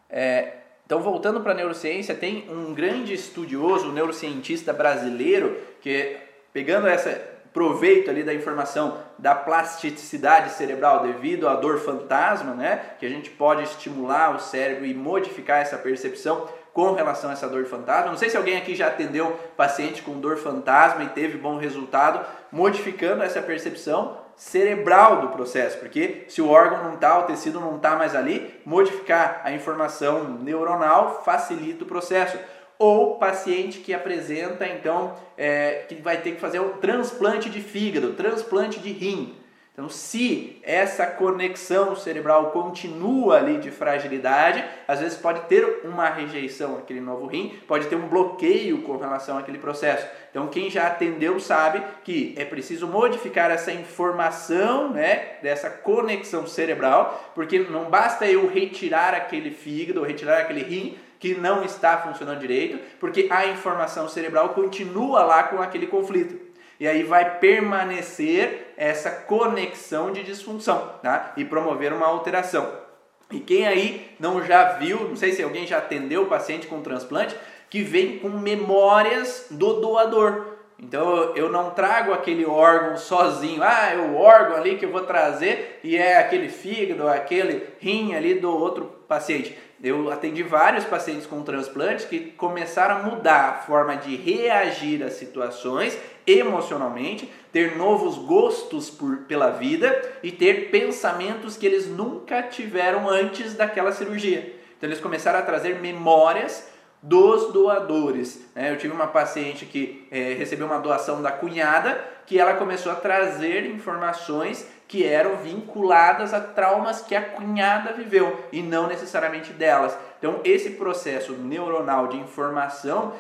É, então, voltando para a neurociência, tem um grande estudioso, um neurocientista brasileiro, que pegando essa proveito ali da informação da plasticidade cerebral devido à dor fantasma, né? Que a gente pode estimular o cérebro e modificar essa percepção com relação a essa dor fantasma. Não sei se alguém aqui já atendeu paciente com dor fantasma e teve bom resultado modificando essa percepção cerebral do processo, porque se o órgão não está, o tecido não está mais ali, modificar a informação neuronal facilita o processo ou paciente que apresenta então é, que vai ter que fazer o transplante de fígado, transplante de rim. Então, se essa conexão cerebral continua ali de fragilidade, às vezes pode ter uma rejeição aquele novo rim, pode ter um bloqueio com relação àquele processo. Então, quem já atendeu sabe que é preciso modificar essa informação, né, dessa conexão cerebral, porque não basta eu retirar aquele fígado, retirar aquele rim, que não está funcionando direito, porque a informação cerebral continua lá com aquele conflito. E aí vai permanecer essa conexão de disfunção, tá? E promover uma alteração. E quem aí não já viu, não sei se alguém já atendeu o paciente com transplante, que vem com memórias do doador. Então eu não trago aquele órgão sozinho, ah, é o órgão ali que eu vou trazer e é aquele fígado, aquele rim ali do outro paciente. Eu atendi vários pacientes com transplantes que começaram a mudar a forma de reagir às situações emocionalmente, ter novos gostos por, pela vida e ter pensamentos que eles nunca tiveram antes daquela cirurgia. Então eles começaram a trazer memórias dos doadores. Né? Eu tive uma paciente que é, recebeu uma doação da cunhada, que ela começou a trazer informações que eram vinculadas a traumas que a cunhada viveu e não necessariamente delas. Então, esse processo neuronal de informação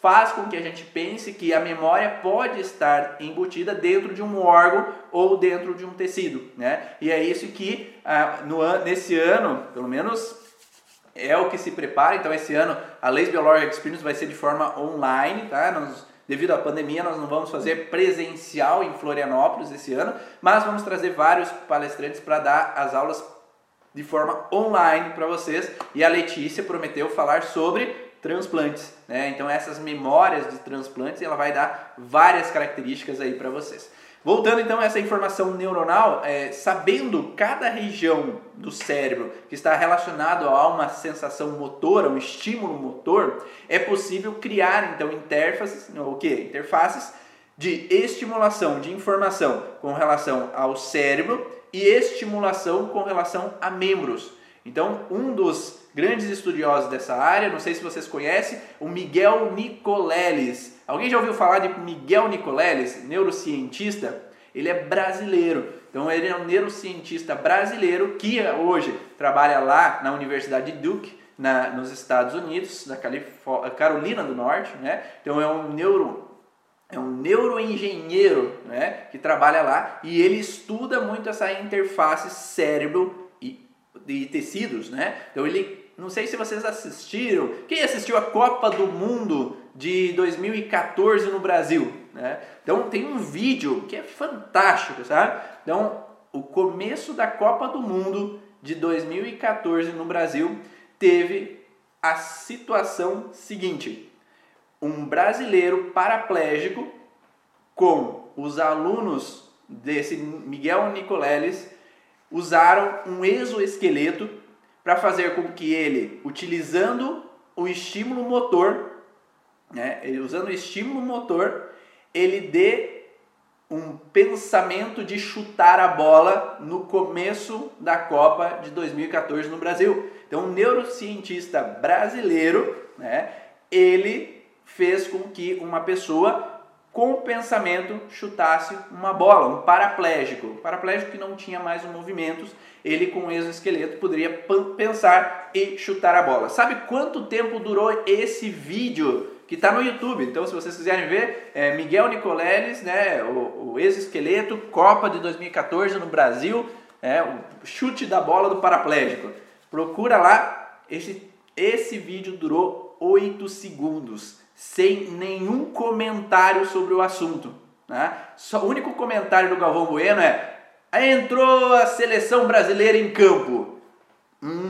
faz com que a gente pense que a memória pode estar embutida dentro de um órgão ou dentro de um tecido, né? E é isso que ah, no, nesse ano, pelo menos é o que se prepara. Então, esse ano a Lace Biologic Experience vai ser de forma online, tá? Devido à pandemia, nós não vamos fazer presencial em Florianópolis esse ano, mas vamos trazer vários palestrantes para dar as aulas de forma online para vocês. E a Letícia prometeu falar sobre transplantes, né? Então essas memórias de transplantes, ela vai dar várias características aí para vocês. Voltando então a essa informação neuronal, é, sabendo cada região do cérebro que está relacionado a uma sensação motora, um estímulo motor, é possível criar então interfaces, o que? Interfaces de estimulação de informação com relação ao cérebro e estimulação com relação a membros. Então, um dos grandes estudiosos dessa área, não sei se vocês conhecem, o Miguel Nicoleles. Alguém já ouviu falar de Miguel Nicoleles, neurocientista? Ele é brasileiro. Então ele é um neurocientista brasileiro que hoje trabalha lá na Universidade de Duke, na, nos Estados Unidos, na Carolina do Norte, né? Então é um neuro é um neuroengenheiro, né, que trabalha lá e ele estuda muito essa interface cérebro e, e tecidos, né? Então ele não sei se vocês assistiram. Quem assistiu a Copa do Mundo de 2014 no Brasil? Né? Então tem um vídeo que é fantástico, sabe? Então, o começo da Copa do Mundo de 2014 no Brasil teve a situação seguinte: um brasileiro paraplégico com os alunos desse Miguel Nicoleles usaram um exoesqueleto para fazer com que ele, utilizando o estímulo motor, né, usando o estímulo motor, ele dê um pensamento de chutar a bola no começo da Copa de 2014 no Brasil. Então, um neurocientista brasileiro, né, ele fez com que uma pessoa com pensamento chutasse uma bola, um paraplégico. paraplégico que não tinha mais movimentos, ele com o exoesqueleto poderia pensar e chutar a bola. Sabe quanto tempo durou esse vídeo que está no YouTube? Então, se vocês quiserem ver, é Miguel Nicoleles, né, o, o exoesqueleto, Copa de 2014 no Brasil, é, o chute da bola do paraplégico. Procura lá, esse, esse vídeo durou 8 segundos sem nenhum comentário sobre o assunto. Né? Só, o único comentário do Galvão Bueno é: entrou a seleção brasileira em campo.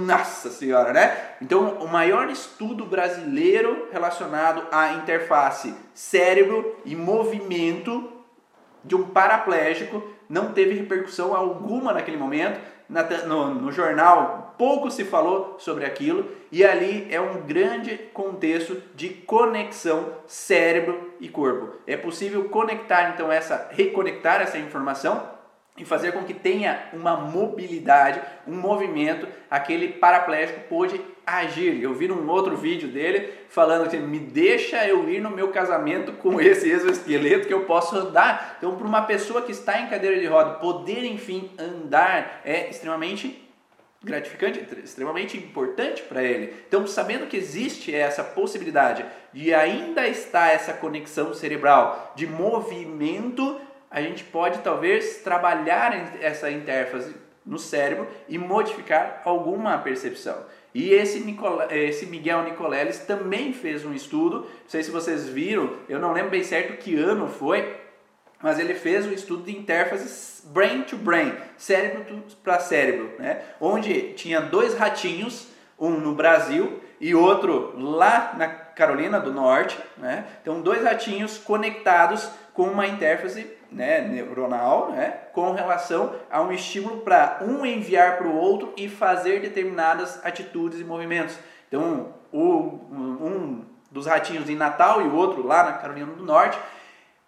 Nossa senhora, né? Então, o maior estudo brasileiro relacionado à interface cérebro e movimento de um paraplégico não teve repercussão alguma naquele momento. Na, no, no jornal pouco se falou sobre aquilo e ali é um grande contexto de conexão cérebro e corpo. É possível conectar então essa reconectar essa informação e fazer com que tenha uma mobilidade, um movimento, aquele paraplégico pôde agir. Eu vi num outro vídeo dele falando que me deixa eu ir no meu casamento com esse exoesqueleto que eu posso andar. Então, para uma pessoa que está em cadeira de roda, poder enfim andar é extremamente gratificante, extremamente importante para ele. Então, sabendo que existe essa possibilidade de ainda estar essa conexão cerebral de movimento a gente pode talvez trabalhar essa interface no cérebro e modificar alguma percepção. E esse, esse Miguel Nicoleles também fez um estudo, não sei se vocês viram, eu não lembro bem certo que ano foi, mas ele fez um estudo de interface brain to brain, cérebro para cérebro, né? onde tinha dois ratinhos, um no Brasil e outro lá na Carolina do Norte, né? então dois ratinhos conectados com uma interface né, neuronal né, com relação a um estímulo para um enviar para o outro e fazer determinadas atitudes e movimentos. Então, o, um dos ratinhos em Natal e o outro lá na Carolina do Norte,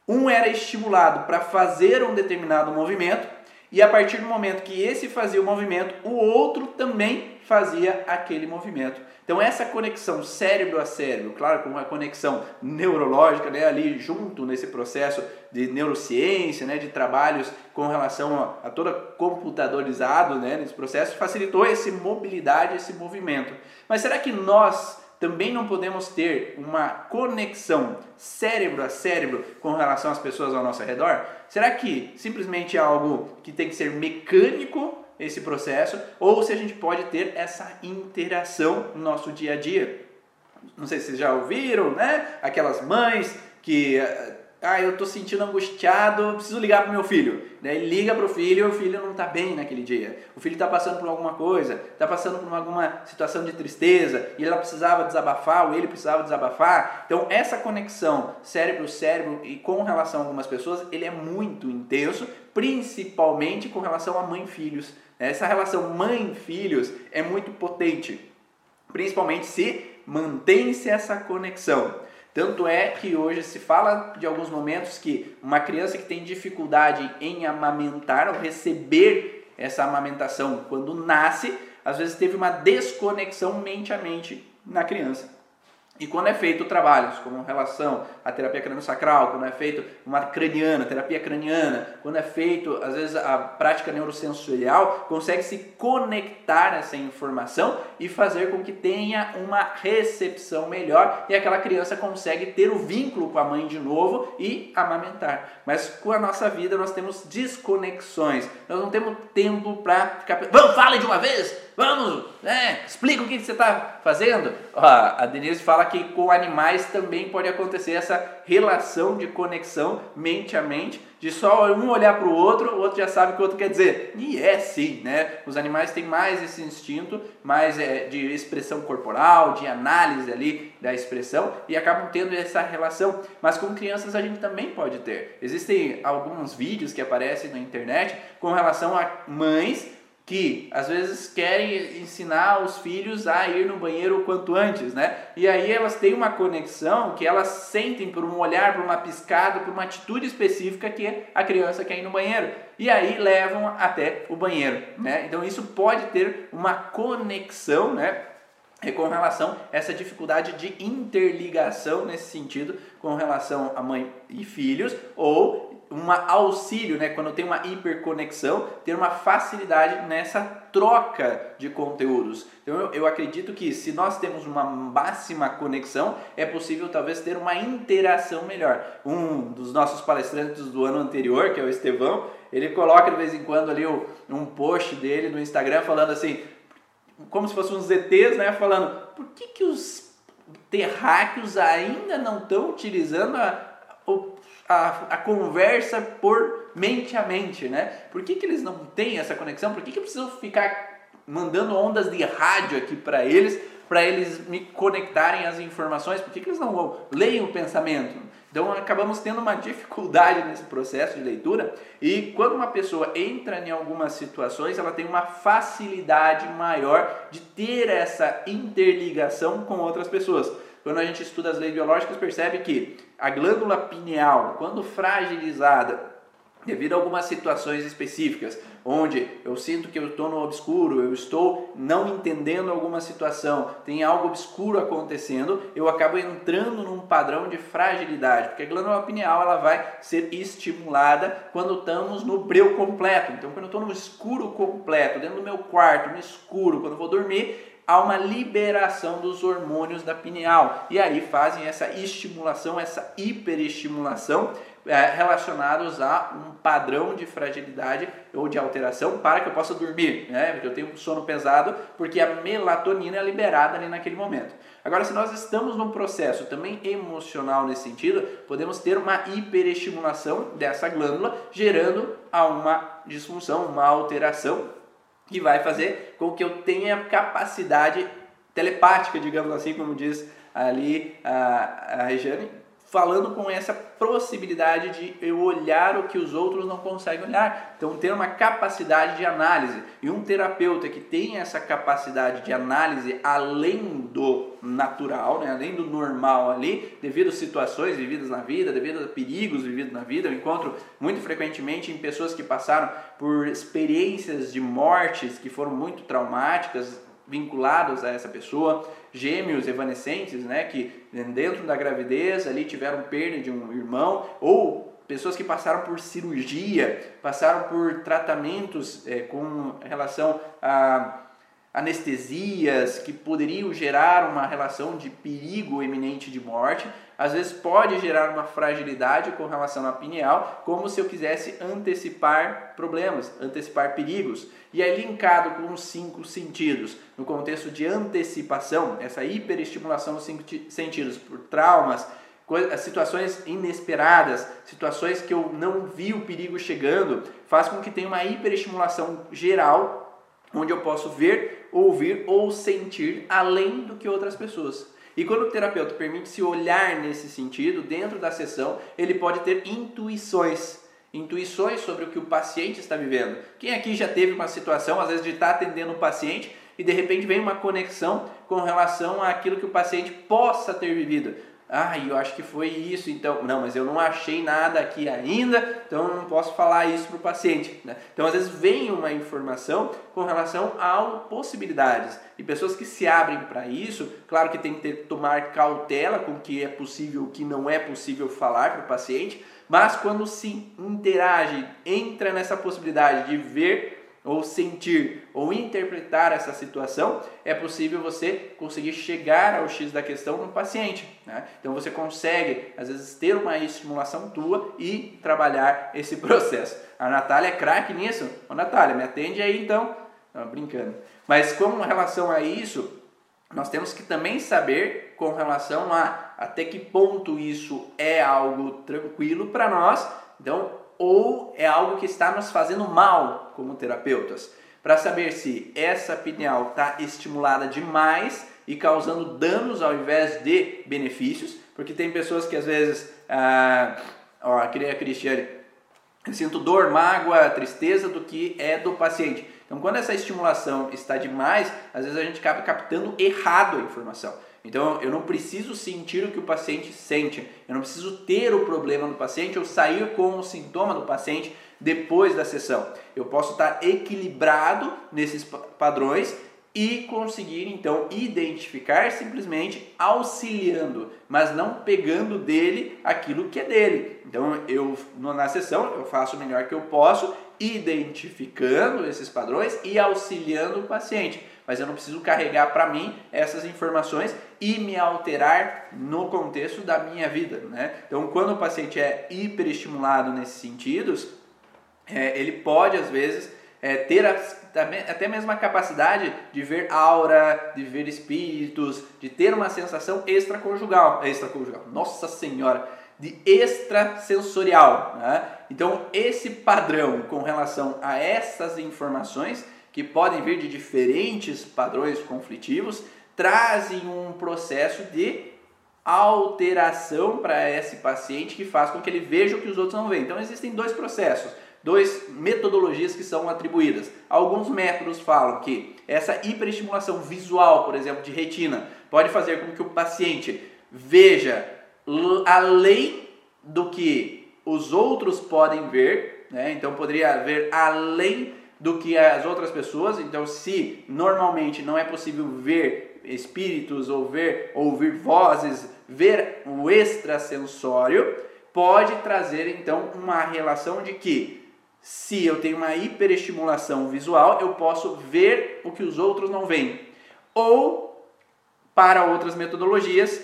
um era estimulado para fazer um determinado movimento e a partir do momento que esse fazia o movimento, o outro também fazia aquele movimento. Então essa conexão cérebro a cérebro, claro, com uma conexão neurológica, né, ali junto nesse processo de neurociência, né, de trabalhos com relação a, a toda computadorizado, né, nesse processo, facilitou essa mobilidade, esse movimento. Mas será que nós também não podemos ter uma conexão cérebro a cérebro com relação às pessoas ao nosso redor? Será que simplesmente é algo que tem que ser mecânico esse processo ou se a gente pode ter essa interação no nosso dia a dia? Não sei se vocês já ouviram, né? Aquelas mães que ah, eu tô sentindo angustiado, preciso ligar pro meu filho. Daí liga pro filho o filho não tá bem naquele dia. O filho tá passando por alguma coisa, tá passando por alguma situação de tristeza e ela precisava desabafar ou ele precisava desabafar. Então essa conexão cérebro-cérebro e com relação a algumas pessoas, ele é muito intenso, principalmente com relação a mãe-filhos. Essa relação mãe-filhos é muito potente, principalmente se mantém-se essa conexão. Tanto é que hoje se fala de alguns momentos que uma criança que tem dificuldade em amamentar ou receber essa amamentação quando nasce, às vezes teve uma desconexão mente a mente na criança. E quando é feito trabalhos com relação à terapia crânio-sacral, quando é feito uma craniana, terapia craniana, quando é feito, às vezes, a prática neurosensorial, consegue se conectar essa informação e fazer com que tenha uma recepção melhor e aquela criança consegue ter o vínculo com a mãe de novo e amamentar. Mas com a nossa vida nós temos desconexões, nós não temos tempo para ficar. Vamos, fala de uma vez! Vamos, né? Explica o que você está fazendo. Ó, a Denise fala que com animais também pode acontecer essa relação de conexão mente a mente, de só um olhar para o outro, o outro já sabe o que o outro quer dizer. E é sim, né? Os animais têm mais esse instinto, mais é, de expressão corporal, de análise ali da expressão e acabam tendo essa relação. Mas com crianças a gente também pode ter. Existem alguns vídeos que aparecem na internet com relação a mães que às vezes querem ensinar os filhos a ir no banheiro o quanto antes, né? E aí elas têm uma conexão que elas sentem por um olhar, por uma piscada, por uma atitude específica que a criança quer ir no banheiro. E aí levam até o banheiro, né? Então isso pode ter uma conexão, né? com relação a essa dificuldade de interligação nesse sentido com relação a mãe e filhos ou um auxílio, né? quando tem uma hiperconexão, ter uma facilidade nessa troca de conteúdos. Então eu, eu, acredito que se nós temos uma máxima conexão, é possível talvez ter uma interação melhor. Um dos nossos palestrantes do ano anterior, que é o Estevão, ele coloca de vez em quando ali um post dele no Instagram falando assim, como se fossem uns ETs, né? Falando, por que, que os terráqueos ainda não estão utilizando a, a, a conversa por mente a mente, né? Por que, que eles não têm essa conexão? Por que, que eu preciso ficar mandando ondas de rádio aqui para eles, para eles me conectarem às informações, por que, que eles não leem o pensamento? Então acabamos tendo uma dificuldade nesse processo de leitura e quando uma pessoa entra em algumas situações, ela tem uma facilidade maior de ter essa interligação com outras pessoas. Quando a gente estuda as leis biológicas, percebe que a glândula pineal, quando fragilizada, devido a algumas situações específicas, onde eu sinto que eu estou no obscuro, eu estou não entendendo alguma situação, tem algo obscuro acontecendo, eu acabo entrando num padrão de fragilidade, porque a glândula pineal ela vai ser estimulada quando estamos no breu completo. Então, quando eu estou no escuro completo, dentro do meu quarto, no escuro, quando eu vou dormir, há uma liberação dos hormônios da pineal e aí fazem essa estimulação, essa hiperestimulação é, relacionados a um padrão de fragilidade ou de alteração para que eu possa dormir, né? Porque eu tenho um sono pesado porque a melatonina é liberada ali naquele momento. Agora, se nós estamos num processo também emocional nesse sentido, podemos ter uma hiperestimulação dessa glândula, gerando a uma disfunção, uma alteração que vai fazer com que eu tenha capacidade telepática, digamos assim, como diz ali a, a Regiane, falando com essa possibilidade de eu olhar o que os outros não conseguem olhar. Então, ter uma capacidade de análise. E um terapeuta que tem essa capacidade de análise além do natural, né? além do normal ali, devido a situações vividas na vida, devido a perigos vividos na vida, eu encontro muito frequentemente em pessoas que passaram por experiências de mortes que foram muito traumáticas, vinculados a essa pessoa, gêmeos evanescentes, né, que dentro da gravidez ali tiveram perda de um irmão, ou pessoas que passaram por cirurgia, passaram por tratamentos é, com relação a anestesias que poderiam gerar uma relação de perigo eminente de morte, às vezes pode gerar uma fragilidade com relação à pineal, como se eu quisesse antecipar problemas, antecipar perigos. E aí linkado com os cinco sentidos, no contexto de antecipação, essa hiperestimulação dos cinco sentidos por traumas, situações inesperadas, situações que eu não vi o perigo chegando, faz com que tenha uma hiperestimulação geral onde eu posso ver, ouvir ou sentir além do que outras pessoas. E quando o terapeuta permite se olhar nesse sentido, dentro da sessão, ele pode ter intuições. Intuições sobre o que o paciente está vivendo. Quem aqui já teve uma situação, às vezes, de estar atendendo um paciente e de repente vem uma conexão com relação àquilo que o paciente possa ter vivido ah, eu acho que foi isso, então, não, mas eu não achei nada aqui ainda, então eu não posso falar isso para o paciente. Né? Então, às vezes, vem uma informação com relação a possibilidades. E pessoas que se abrem para isso, claro que tem que ter, tomar cautela com o que é possível, o que não é possível falar para o paciente, mas quando se interage, entra nessa possibilidade de ver ou sentir ou interpretar essa situação, é possível você conseguir chegar ao X da questão no paciente. Né? Então você consegue, às vezes, ter uma estimulação tua e trabalhar esse processo. A Natália é craque nisso. Ô Natália, me atende aí então. Não, brincando. Mas com relação a isso, nós temos que também saber com relação a até que ponto isso é algo tranquilo para nós. Então, ou é algo que está nos fazendo mal como terapeutas. Para saber se essa pineal está estimulada demais e causando danos ao invés de benefícios, porque tem pessoas que às vezes, ah, ó, aqui a Cristiane, eu sinto dor, mágoa, tristeza do que é do paciente. Então, quando essa estimulação está demais, às vezes a gente acaba captando errado a informação. Então eu não preciso sentir o que o paciente sente, eu não preciso ter o problema do paciente ou sair com o sintoma do paciente depois da sessão. Eu posso estar equilibrado nesses padrões e conseguir então identificar simplesmente auxiliando, mas não pegando dele aquilo que é dele. Então eu na sessão eu faço o melhor que eu posso, identificando esses padrões e auxiliando o paciente mas eu não preciso carregar para mim essas informações e me alterar no contexto da minha vida. Né? Então, quando o paciente é hiperestimulado nesses sentidos, é, ele pode às vezes é, ter a, até mesmo a capacidade de ver aura, de ver espíritos, de ter uma sensação extraconjugal, extraconjugal, nossa senhora, de extrasensorial. Né? Então, esse padrão com relação a essas informações que podem vir de diferentes padrões conflitivos, trazem um processo de alteração para esse paciente que faz com que ele veja o que os outros não veem. Então existem dois processos, duas metodologias que são atribuídas. Alguns métodos falam que essa hiperestimulação visual, por exemplo, de retina, pode fazer com que o paciente veja além do que os outros podem ver, né? então poderia ver além do que as outras pessoas. Então, se normalmente não é possível ver espíritos ou ver ouvir vozes, ver o extrasensório, pode trazer então uma relação de que se eu tenho uma hiperestimulação visual, eu posso ver o que os outros não veem. Ou para outras metodologias,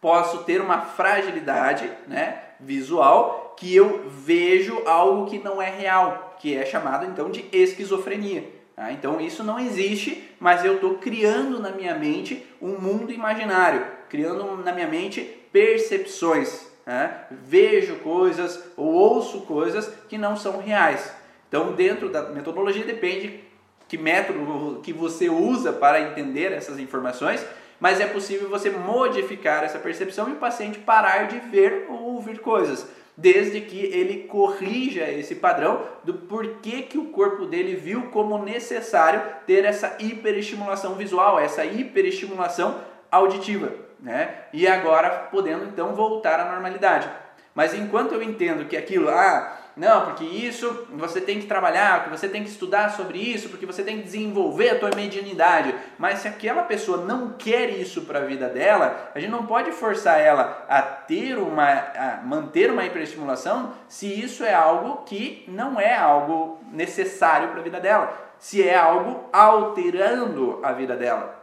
posso ter uma fragilidade, né, visual que eu vejo algo que não é real que é chamado então de esquizofrenia. Tá? Então isso não existe, mas eu estou criando na minha mente um mundo imaginário, criando na minha mente percepções. Tá? Vejo coisas ou ouço coisas que não são reais. Então, dentro da metodologia, depende que método que você usa para entender essas informações, mas é possível você modificar essa percepção e o paciente parar de ver ou ouvir coisas desde que ele corrija esse padrão do porquê que o corpo dele viu como necessário ter essa hiperestimulação visual, essa hiperestimulação auditiva, né? E agora podendo então voltar à normalidade. Mas enquanto eu entendo que aquilo, ah, não, porque isso você tem que trabalhar, que você tem que estudar sobre isso, porque você tem que desenvolver a tua medianidade. Mas se aquela pessoa não quer isso para a vida dela, a gente não pode forçar ela a ter uma, a manter uma hiperestimulação, se isso é algo que não é algo necessário para a vida dela, se é algo alterando a vida dela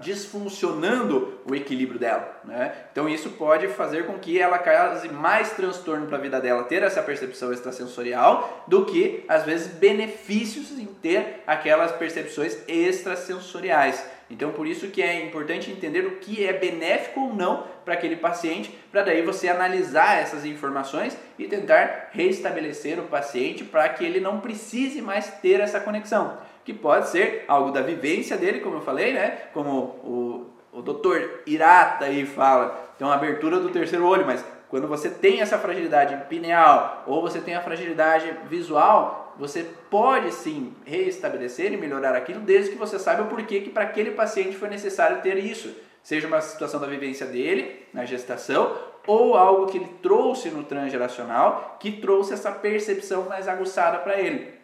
disfuncionando o equilíbrio dela. Né? Então isso pode fazer com que ela cause mais transtorno para a vida dela ter essa percepção extrasensorial do que às vezes benefícios em ter aquelas percepções extrasensoriais. Então por isso que é importante entender o que é benéfico ou não para aquele paciente, para daí você analisar essas informações e tentar restabelecer o paciente para que ele não precise mais ter essa conexão que pode ser algo da vivência dele, como eu falei, né? Como o, o doutor Irata aí fala, tem uma abertura do terceiro olho, mas quando você tem essa fragilidade pineal ou você tem a fragilidade visual, você pode sim reestabelecer e melhorar aquilo, desde que você saiba o porquê que para aquele paciente foi necessário ter isso. Seja uma situação da vivência dele, na gestação, ou algo que ele trouxe no transgeracional, que trouxe essa percepção mais aguçada para ele.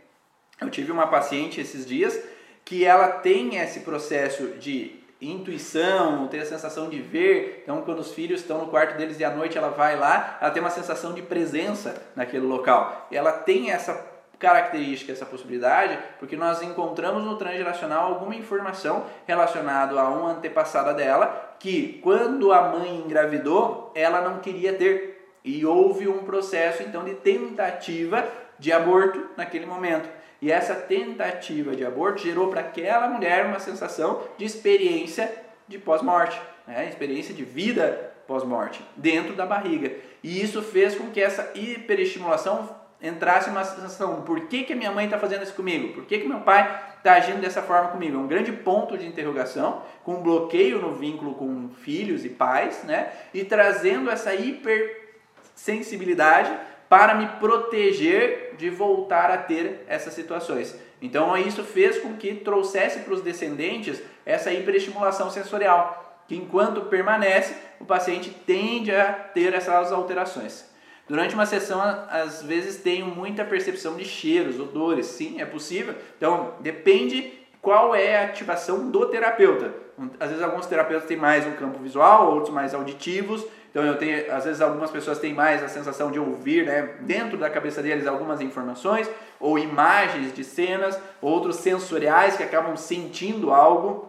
Eu tive uma paciente esses dias que ela tem esse processo de intuição, ter a sensação de ver. Então, quando os filhos estão no quarto deles e à noite ela vai lá, ela tem uma sensação de presença naquele local. Ela tem essa característica, essa possibilidade, porque nós encontramos no transgeracional alguma informação relacionada a uma antepassada dela que, quando a mãe engravidou, ela não queria ter. E houve um processo então de tentativa de aborto naquele momento. E essa tentativa de aborto gerou para aquela mulher uma sensação de experiência de pós-morte, né? experiência de vida pós-morte, dentro da barriga. E isso fez com que essa hiperestimulação entrasse uma sensação: por que, que minha mãe está fazendo isso comigo? Por que, que meu pai está agindo dessa forma comigo? É um grande ponto de interrogação, com bloqueio no vínculo com filhos e pais, né? e trazendo essa hipersensibilidade para me proteger de voltar a ter essas situações. Então isso fez com que trouxesse para os descendentes essa hiperestimulação sensorial, que enquanto permanece, o paciente tende a ter essas alterações. Durante uma sessão, às vezes tenho muita percepção de cheiros, odores, sim, é possível. Então depende qual é a ativação do terapeuta. Às vezes alguns terapeutas têm mais um campo visual, outros mais auditivos, então eu tenho, às vezes algumas pessoas têm mais a sensação de ouvir, né, dentro da cabeça deles algumas informações ou imagens de cenas, outros sensoriais que acabam sentindo algo,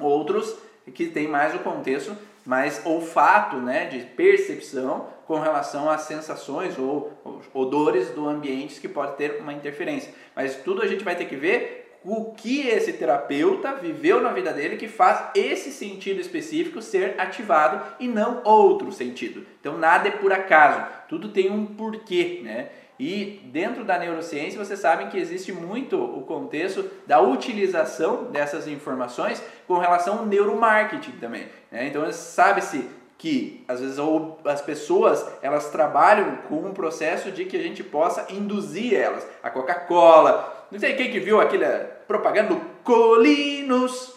outros que têm mais o contexto mais olfato, né, de percepção com relação às sensações ou odores do ambiente que pode ter uma interferência. Mas tudo a gente vai ter que ver o que esse terapeuta viveu na vida dele que faz esse sentido específico ser ativado e não outro sentido. Então nada é por acaso, tudo tem um porquê, né? E dentro da neurociência, vocês sabem que existe muito o contexto da utilização dessas informações com relação ao neuromarketing também. Né? Então, sabe-se que às vezes as pessoas elas trabalham com um processo de que a gente possa induzir elas. A Coca-Cola, não sei quem que viu aquela propaganda do Colinos.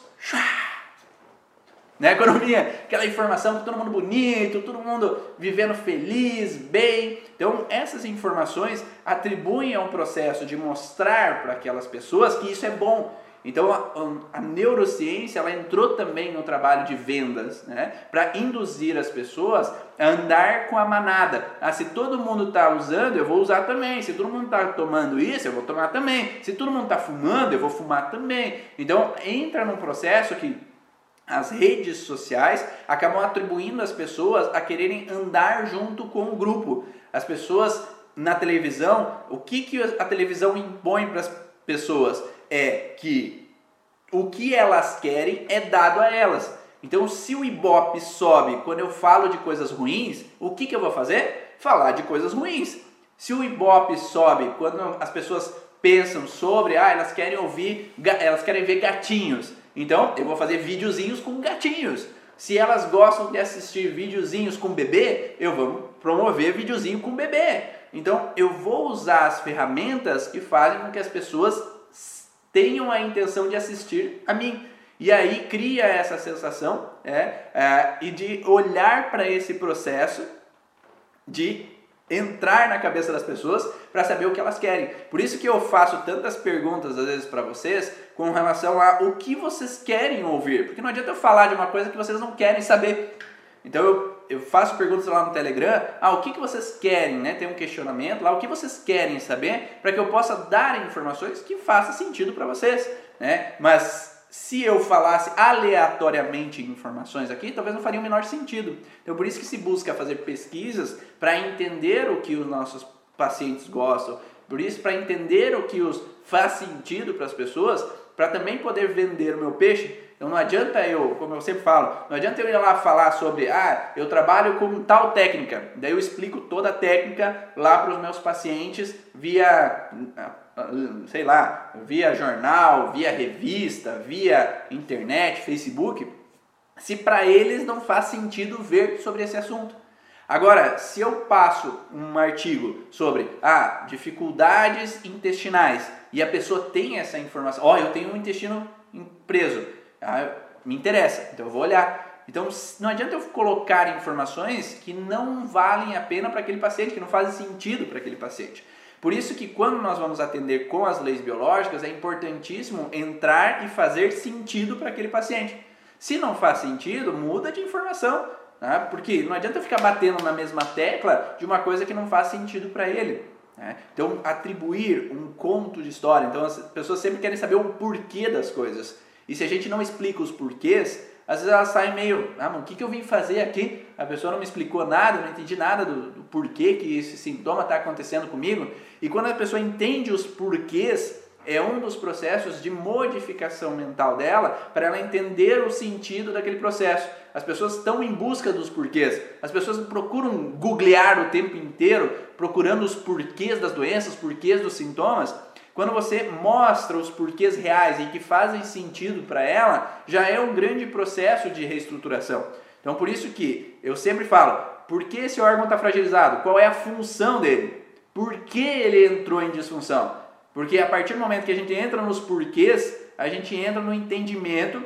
Né? Quando vinha aquela informação, todo mundo bonito, todo mundo vivendo feliz, bem. Então, essas informações atribuem ao processo de mostrar para aquelas pessoas que isso é bom. Então, a, a neurociência ela entrou também no trabalho de vendas, né? para induzir as pessoas a andar com a manada. Ah, se todo mundo está usando, eu vou usar também. Se todo mundo está tomando isso, eu vou tomar também. Se todo mundo está fumando, eu vou fumar também. Então, entra num processo que as redes sociais acabam atribuindo as pessoas a quererem andar junto com o grupo. As pessoas na televisão, o que, que a televisão impõe para as pessoas é que o que elas querem é dado a elas. Então, se o Ibope sobe quando eu falo de coisas ruins, o que, que eu vou fazer? Falar de coisas ruins. Se o Ibope sobe quando as pessoas pensam sobre, ah, elas querem ouvir, elas querem ver gatinhos. Então, eu vou fazer videozinhos com gatinhos. Se elas gostam de assistir videozinhos com bebê, eu vou promover videozinho com bebê. Então, eu vou usar as ferramentas que fazem com que as pessoas tenham a intenção de assistir a mim. E aí cria essa sensação é, é e de olhar para esse processo de entrar na cabeça das pessoas para saber o que elas querem. Por isso que eu faço tantas perguntas às vezes para vocês com relação a o que vocês querem ouvir, porque não adianta eu falar de uma coisa que vocês não querem saber. Então eu, eu faço perguntas lá no Telegram, ah, o que, que vocês querem, né? Tem um questionamento lá, o que vocês querem saber para que eu possa dar informações que façam sentido para vocês, né? Mas se eu falasse aleatoriamente informações aqui, talvez não faria o menor sentido. Então, por isso que se busca fazer pesquisas para entender o que os nossos pacientes gostam, por isso para entender o que os faz sentido para as pessoas, para também poder vender o meu peixe. Então não adianta eu, como eu sempre falo, não adianta eu ir lá falar sobre, ah, eu trabalho com tal técnica, daí eu explico toda a técnica lá para os meus pacientes via sei lá, via jornal, via revista, via internet, Facebook, se para eles não faz sentido ver sobre esse assunto. Agora, se eu passo um artigo sobre ah, dificuldades intestinais e a pessoa tem essa informação, ó, oh, eu tenho um intestino preso, ah, me interessa, então eu vou olhar. Então não adianta eu colocar informações que não valem a pena para aquele paciente, que não fazem sentido para aquele paciente. Por isso que quando nós vamos atender com as leis biológicas, é importantíssimo entrar e fazer sentido para aquele paciente. Se não faz sentido, muda de informação. Né? Porque não adianta ficar batendo na mesma tecla de uma coisa que não faz sentido para ele. Né? Então, atribuir um conto de história. Então, as pessoas sempre querem saber o porquê das coisas. E se a gente não explica os porquês, às vezes ela sai meio, ah, mas o que, que eu vim fazer aqui? A pessoa não me explicou nada, não entendi nada do, do porquê que esse sintoma está acontecendo comigo. E quando a pessoa entende os porquês, é um dos processos de modificação mental dela para ela entender o sentido daquele processo. As pessoas estão em busca dos porquês. As pessoas procuram googlear o tempo inteiro, procurando os porquês das doenças, porquês dos sintomas. Quando você mostra os porquês reais e que fazem sentido para ela, já é um grande processo de reestruturação. Então, por isso que eu sempre falo, por que esse órgão está fragilizado? Qual é a função dele? Por que ele entrou em disfunção? Porque a partir do momento que a gente entra nos porquês, a gente entra no entendimento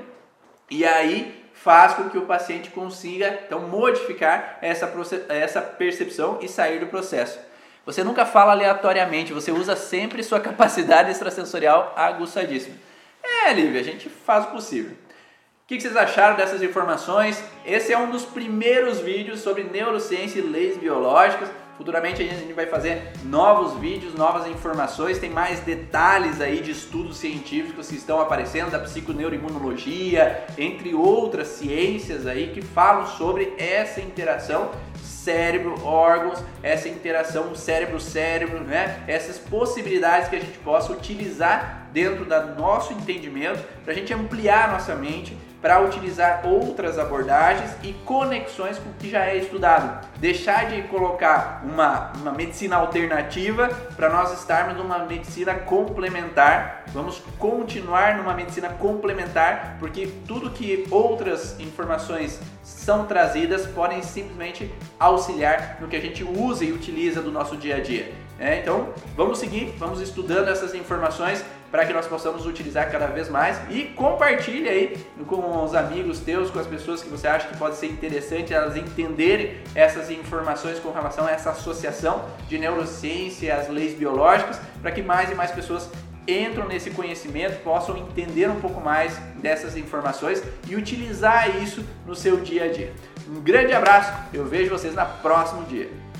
e aí faz com que o paciente consiga então modificar essa, essa percepção e sair do processo. Você nunca fala aleatoriamente, você usa sempre sua capacidade extrasensorial aguçadíssima. É, Lívia, a gente faz o possível. O que vocês acharam dessas informações? Esse é um dos primeiros vídeos sobre neurociência e leis biológicas. Futuramente a gente vai fazer novos vídeos, novas informações, tem mais detalhes aí de estudos científicos que estão aparecendo da psiconeuroimunologia, entre outras ciências aí que falam sobre essa interação cérebro-órgãos, essa interação cérebro-cérebro, né? essas possibilidades que a gente possa utilizar dentro do nosso entendimento, para a gente ampliar a nossa mente para utilizar outras abordagens e conexões com o que já é estudado. Deixar de colocar uma, uma medicina alternativa para nós estarmos numa medicina complementar. Vamos continuar numa medicina complementar, porque tudo que outras informações são trazidas podem simplesmente auxiliar no que a gente usa e utiliza do nosso dia a dia. É, então, vamos seguir, vamos estudando essas informações para que nós possamos utilizar cada vez mais e compartilhe aí com os amigos teus, com as pessoas que você acha que pode ser interessante elas entenderem essas informações com relação a essa associação de neurociência e as leis biológicas, para que mais e mais pessoas entram nesse conhecimento, possam entender um pouco mais dessas informações e utilizar isso no seu dia a dia. Um grande abraço, eu vejo vocês no próximo dia.